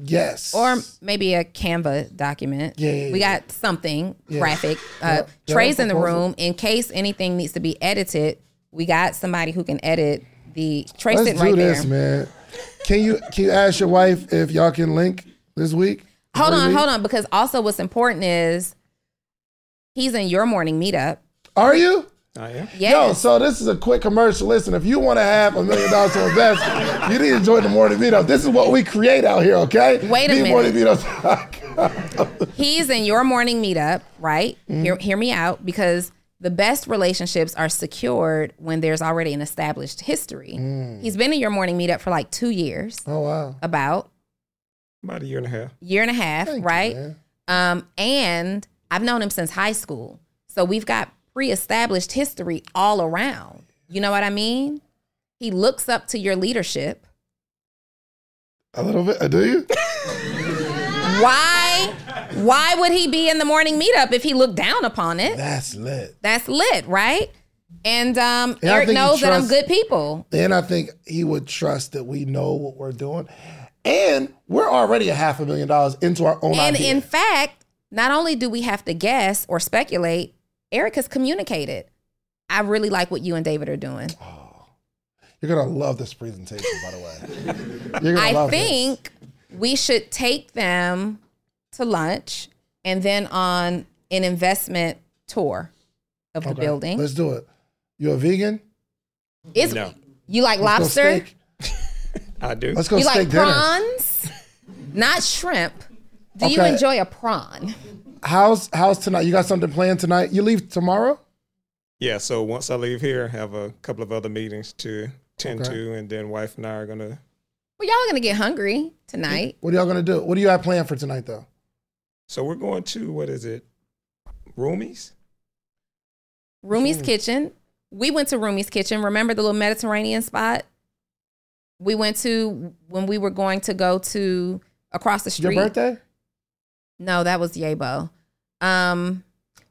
Yes. or maybe a Canva document. Yeah, yeah, we got something Yeah. graphic. Uh, Yeah, yeah, Trey's in the room in case anything needs to be edited. We got somebody who can edit the Trey Let's sitting do right this, there. man. Can you can you ask your wife if y'all can link this week? Hold on, leave? hold on, because also what's important is he's in your morning meetup. Are you? I am. Yes. Yo, so this is a quick commercial. Listen, if you want to have a million dollars to invest, you need to join the morning meetup. This is what we create out here, okay? Wait a The minute. Morning meetup. he's in your morning meetup, right? Mm-hmm. Hear, hear me out because the best relationships are secured when there's already an established history. He's been in your morning meetup for like two years, oh wow. about About a year and a half. year and a half, Thank right? man. um, and I've known him since high school, so we've got pre-established history all around. You know what I mean? He looks up to your leadership. A little bit. Do you? Why? Why would he be in the morning meetup if he looked down upon it? That's lit. That's lit, right? And um, And Eric knows that I'm good people. And I think he would trust that we know what we're doing. And we're already a half a million dollars into our own And idea. in fact, not only do we have to guess or speculate, Eric has communicated. I really like what you and David are doing. Oh. You're gonna love this presentation, by the way. You're gonna I love think we should take them to lunch and then on an investment tour of the building. Let's do it. You're a vegan? Is No. you like Let's lobster? I do. Let's go You steak like dinner. prawns? Not shrimp. Do you enjoy a prawn? How's how's tonight? You got something planned tonight? You leave tomorrow? Yeah, so once I leave here, I have a couple of other meetings to tend Okay. to, and then wife and I are gonna. Well, y'all are gonna get hungry tonight. What are y'all gonna do? What do you have planned for tonight though? So we're going to what is it? Roomies. Rumi's hmm. Kitchen. We went to Rumi's Kitchen. Remember the little Mediterranean spot? We went to when we were going to go to across the street. Your birthday? No, that was Yebo. Um,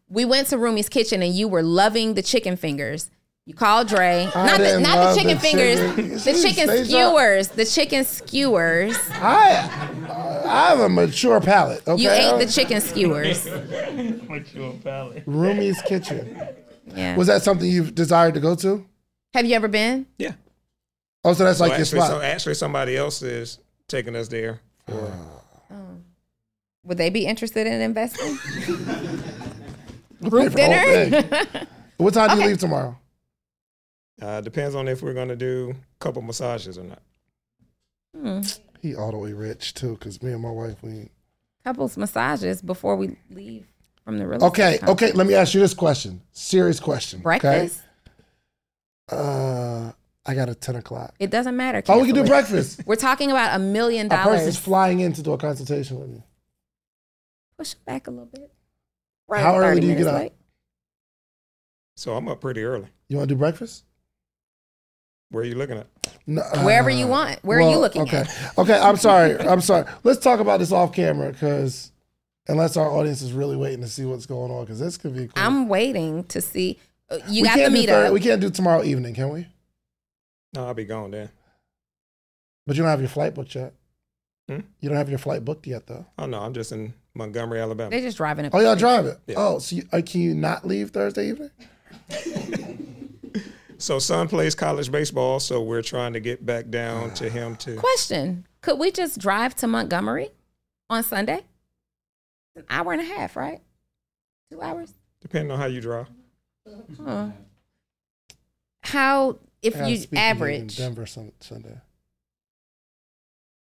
we went to Rumi's Kitchen and you were loving the chicken fingers. You called Dre. I not the, didn't the chicken the fingers. chicken- The Jeez, chicken skewers. The chicken skewers. I I have a mature palate. Okay. You ate the chicken skewers. Mature palate. Rumi's Kitchen. Yeah. Was that something you've desired to go to? Have you ever been? Yeah. Oh, so that's So like your actually, spot. so actually, somebody else is taking us there. For, Would they be interested in investing? Group for the whole dinner? what time do you Okay. leave tomorrow? uh, depends on if we're gonna do a couple massages or not. Hmm. He all the way rich too, because me and my wife we. ain't- Couples massages before we leave from the real Okay, estate conference. okay. Let me ask you this question. Serious question. Breakfast? Okay? Uh, I got a ten o'clock. It doesn't matter. Oh, we can do Cancel it. breakfast. We're talking about a million A person's dollars. flying in to do a consultation with me. Push it back a little bit. Right. How early do you get minutes up? late. So I'm up pretty early. You want to do breakfast? Where are you looking at? No, Wherever you want. Where are you well, looking okay. at? Okay, I'm sorry. I'm sorry. Let's talk about this off camera because unless our audience is really waiting to see what's going on, because this could be cool. I'm waiting to see. uh, You we got the can't do meetup. Thur- we can't do tomorrow evening, can we? No, I'll be gone then. But you don't have your flight booked yet. Hmm? You don't have your flight booked yet, though. Oh no, I'm just in Montgomery, Alabama. They're just driving it. Oh, y'all drive it. Yeah. Oh, so you, uh, can you not leave Thursday evening? So son plays college baseball, so we're trying to get back down to him to. Question: Could we just drive to Montgomery on Sunday? An hour and a half, right? Two hours. Depending on how you draw. Huh. How if I you speaking in average? Denver Sunday.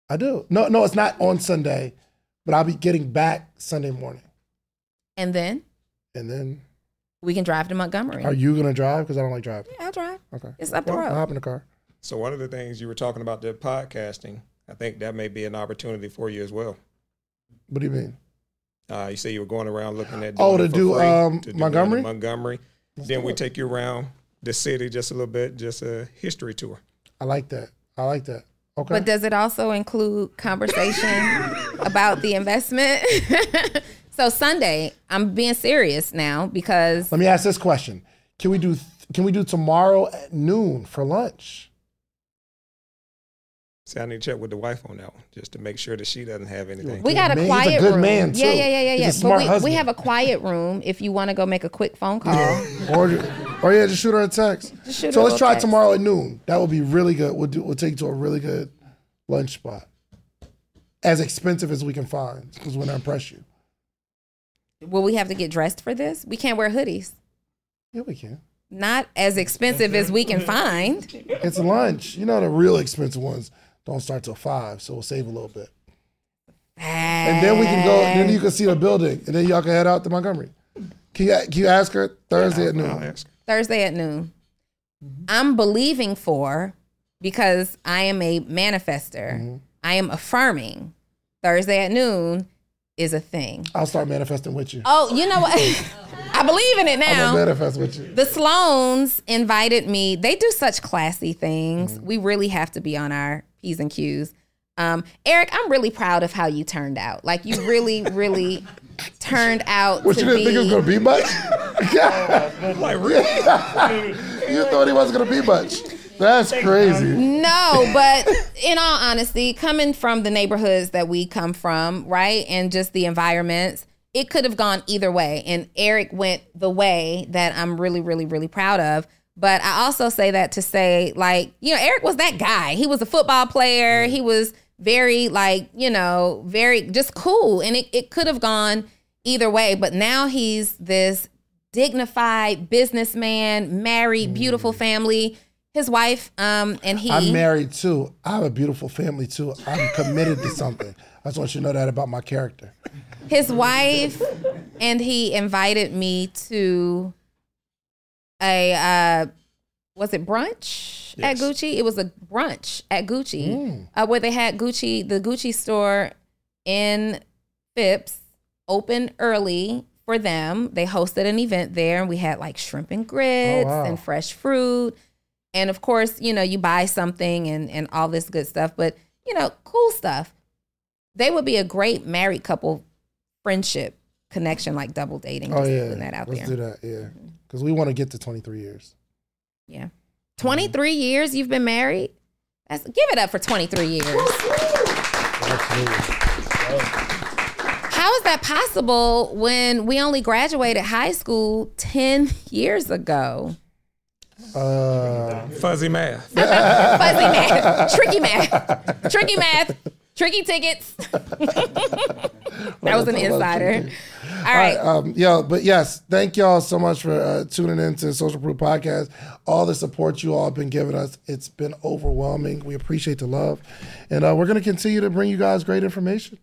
I do. No, no, it's not on Sunday, but I'll be getting back Sunday morning, And then and then we can drive to Montgomery. are you gonna drive? Because I don't like driving. Yeah, I'll drive. Okay, It's up the Well, road. I'll hop in the car. So one of the things you were talking about the podcasting, I think that may be an opportunity for you as well. What do you mean? Uh, you say you were going around looking at Oh, to do, free, um, to do Montgomery? it in Montgomery. then we take you around the city just a little bit, just a history tour. I like that. I like that. Okay. But does it also include conversation about the investment? so Sunday, I'm being serious now because Let me ask this question: Can we do? Can we do tomorrow at noon for lunch? See, I need to check with the wife on that one just to make sure that she doesn't have anything. we got a man. He's a quiet good room. man, Yeah, too. yeah, yeah, yeah, He's a yeah. smart but we, husband. we have a quiet room if you want to go make a quick phone call. or, or yeah, just shoot her a text. Just shoot so her let's try text. tomorrow at noon. That would be really good. We'll do. We'll take you to a really good lunch spot, as expensive as we can find, because we're gonna impress you. Will we have to get dressed for this? We can't wear hoodies. Yeah, we can. Not as expensive as we can find. It's lunch. You know the real expensive ones don't start till five, so we'll save a little bit. And then we can go. Then you can see the building, and then y'all can head out to Montgomery. Can you, can you ask her Thursday at I'll noon? ask. Thursday at noon. I'm believing for because I am a manifester. Mm-hmm. I am affirming Thursday at noon is a thing. I'll start manifesting with you. Oh, you know what? I believe in it I'm now. manifest with you. The Sloans invited me. They do such classy things. We really have to be on our P's and Q's. Um, Eric, I'm really proud of how you turned out. Like you really, really turned out What to you didn't be. think it was gonna be much? Yeah. Like, really? you thought he wasn't gonna be much. That's crazy. No, but in all honesty, coming from the neighborhoods that we come from, right, and just the environments, it could have gone either way. And Eric went the way that I'm really, really, really proud of. But I also say that to say, like, you know, Eric was that guy. He was a football player. He was very like, you know, very just cool. And it, it could have gone either way, but now he's this dignified businessman, married, beautiful mm. family. His wife, um, and he I'm married too. I have a beautiful family too. I'm committed to something. I just want you to know that about my character. his wife and he invited me to a uh was it brunch at Gucci? It was a brunch at Gucci uh, where they had Gucci, the Gucci store in Phipps, open early for them. They hosted an event there, and we had like shrimp and grits wow. and fresh fruit, and of course, you know, you buy something and and all this good stuff. But you know, cool stuff. They would be a great married couple friendship connection, like double dating. Oh just yeah, putting that out let's there. do that. Yeah, mm-hmm. because we want to get to 23 years. Yeah. 23 mm-hmm. years you've been married? That's, give it up for 23 years. Absolutely. How is that possible when we only graduated high school 10 years ago? Uh, Fuzzy math. Fuzzy math, tricky math, tricky math, tricky tickets. that was an insider. All right. um, yo, but yes, thank y'all so much for uh, tuning in to Social Proof Podcast. All the support you all have been giving us, it's been overwhelming. We appreciate the love. And uh, we're going to continue to bring you guys great information.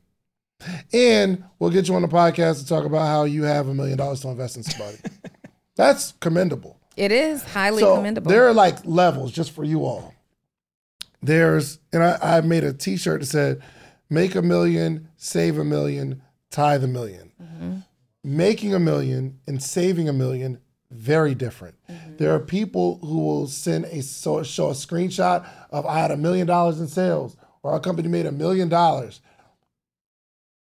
And we'll get you on the podcast to talk about how you have a million dollars to invest in somebody. That's commendable. It is highly so commendable. There are like levels just for you all. There's, and I, I made a t shirt that said, make a million, save a million, tithe a 1000000 mm-hmm. Making a million and saving a million, very different. Mm-hmm. There are people who will send a so, show a screenshot of I had a million dollars in sales or our company made a million dollars,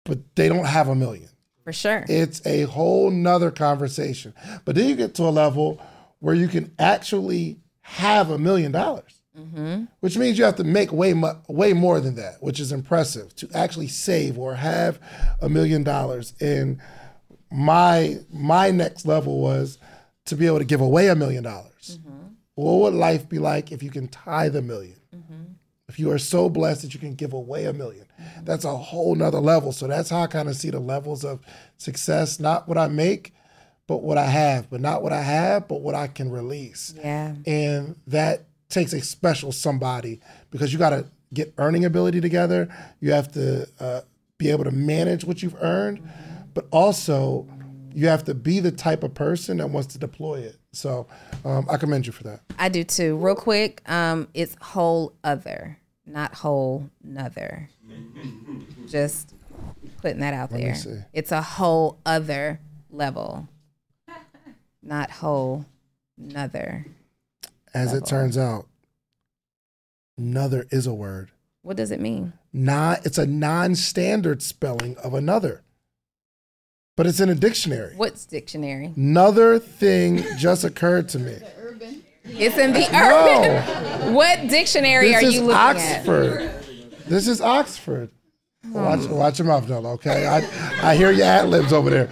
but they don't have a million. for sure. It's a whole nother conversation. But then you get to a level where you can actually have a million dollars, mm-hmm. which means you have to make way mu- way more than that, which is impressive to actually save or have a million dollars. And my my next level was to be able to give away a million dollars. Mm-hmm. What would life be like if you can tithe a 1000000 mm-hmm. If you are so blessed that you can give away a 1000000 that's a whole nother level. So that's how I kind of see the levels of success, not what I make, but what I have, but not what I have, but what I can release. yeah. And that takes a special somebody because you got to get earning ability together. You have to uh, be able to manage what you've earned, but also you have to be the type of person that wants to deploy it. So um, I commend you for that. I do too. Real quick, um, it's whole other, not whole nother. Just putting that out there. It's a whole other level, not whole nother. As it turns out, another is a word. What does it mean? Not, it's a non-standard spelling of another, but it's in a dictionary. What's dictionary? Another thing just occurred to me. It's in the No. urban. What dictionary This are you looking Oxford. This is Oxford. Watch, watch your mouth, Nella, okay? I, I hear your ad libs over there.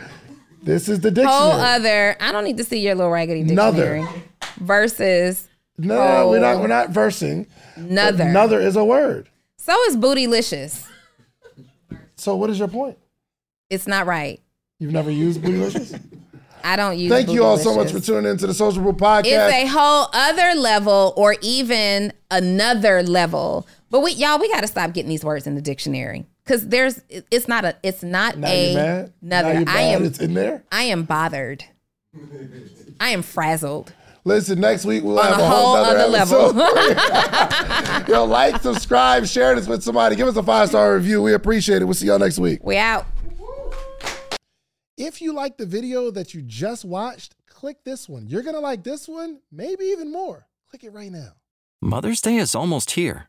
This is the dictionary. Whole other. I don't need to see your little raggedy dictionary. Versus no, no, we're not. We're not versing. but nother. Another is a word. So is bootylicious. So what is your point? It's not right. You've never used Bootylicious? I don't use. Thank you all so much for tuning into the Social Proof Podcast. It's a whole other level, or even another level. But we, y'all, we got to stop getting these words in the dictionary because there's. It's not a. It's not now a you another. I am. it's in there. I am bothered. I am frazzled. Listen, next week we'll On have a a whole whole other other level. episode. Yo, like, subscribe, share this with somebody. Give us a five star review. We appreciate it. We'll see y'all next week. We out. If you like the video that you just watched, click this one. You're gonna like this one, maybe even more. Click it right now. Mother's Day is almost here,